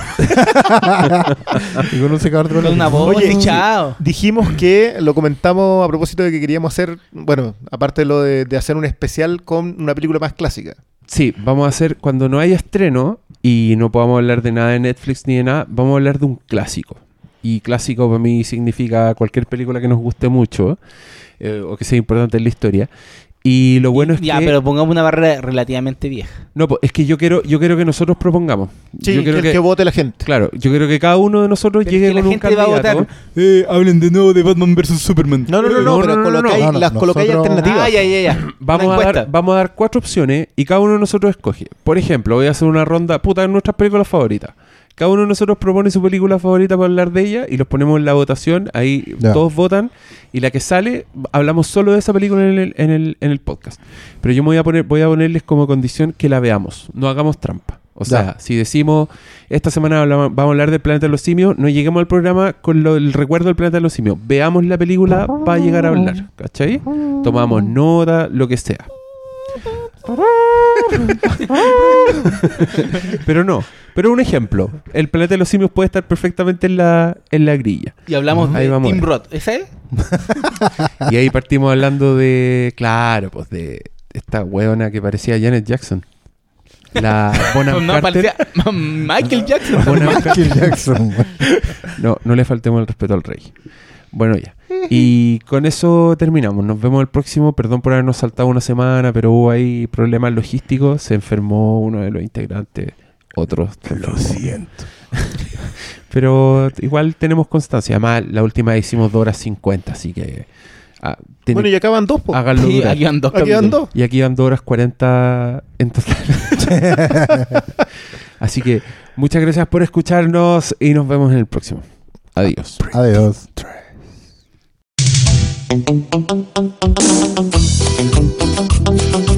Y con un secador de. Con una voz Oye, y chao. Dijimos que lo comentamos a propósito de que queríamos hacer, bueno, aparte de lo de, de hacer un especial con una película más clásica. Sí, vamos a hacer cuando no haya estreno y no podamos hablar de nada de Netflix ni de nada, vamos a hablar de un clásico. Y clásico para mí significa cualquier película que nos guste mucho eh, o que sea importante en la historia. Y lo bueno es ya, que pero pongamos una barrera relativamente vieja. no, pues, es que yo quiero yo quiero que nosotros propongamos. Sí, yo quiero que vote la gente. claro, yo quiero que cada uno de nosotros Pero llegue es que con la un gente va a candidato. votar. Eh, hablen de nuevo de Batman vs Superman. No, no, no, no, No, pero no, no, no, colocáis- no, no, las colocáis nosotros- alternativas. Ah, ya, ya, ya. Vamos a, dar, vamos a dar cuatro opciones y cada uno de nosotros escoge. Por ejemplo, voy a hacer una ronda, puta, nuestras películas favoritas. Cada uno de nosotros propone su película favorita para hablar de ella y los ponemos en la votación. Ahí todos votan y la que sale, hablamos solo de esa película en el, en el, en el podcast. Pero yo me voy a, poner, voy a ponerles como condición que la veamos. No hagamos trampa. O sea, si decimos esta semana hablamos- vamos a hablar del planeta de los simios, no lleguemos al programa con lo- el recuerdo del planeta de los simios. Veamos la película para llegar a hablar. ¿Cachai? Tomamos nota, lo que sea. Pero no. Pero un ejemplo. El planeta de los simios puede estar perfectamente en la, en la grilla. Y hablamos Ahí de Tim. Roth. ¿Esa es? Y ahí partimos hablando de. Claro, pues de esta weona que parecía Janet Jackson. La Bonham No, Carter. parecía Michael Jackson. Bonham. Michael Jackson. No, no le faltemos el respeto al rey. Bueno, ya. Y con eso terminamos. Nos vemos el próximo. Perdón por habernos saltado una semana, pero hubo ahí problemas logísticos. Se enfermó uno de los integrantes. Otros. Lo siento. pero igual tenemos constancia. Además, la última hicimos 2 horas 50, así que. ah, tiene- Bueno, y acaban dos, po. háganlo Sí, aquí van dos Aquí van dos. Y aquí van 2 horas 40 en total. Así que muchas gracias por escucharnos y nos vemos en el próximo. Adiós. Adiós. Thank you.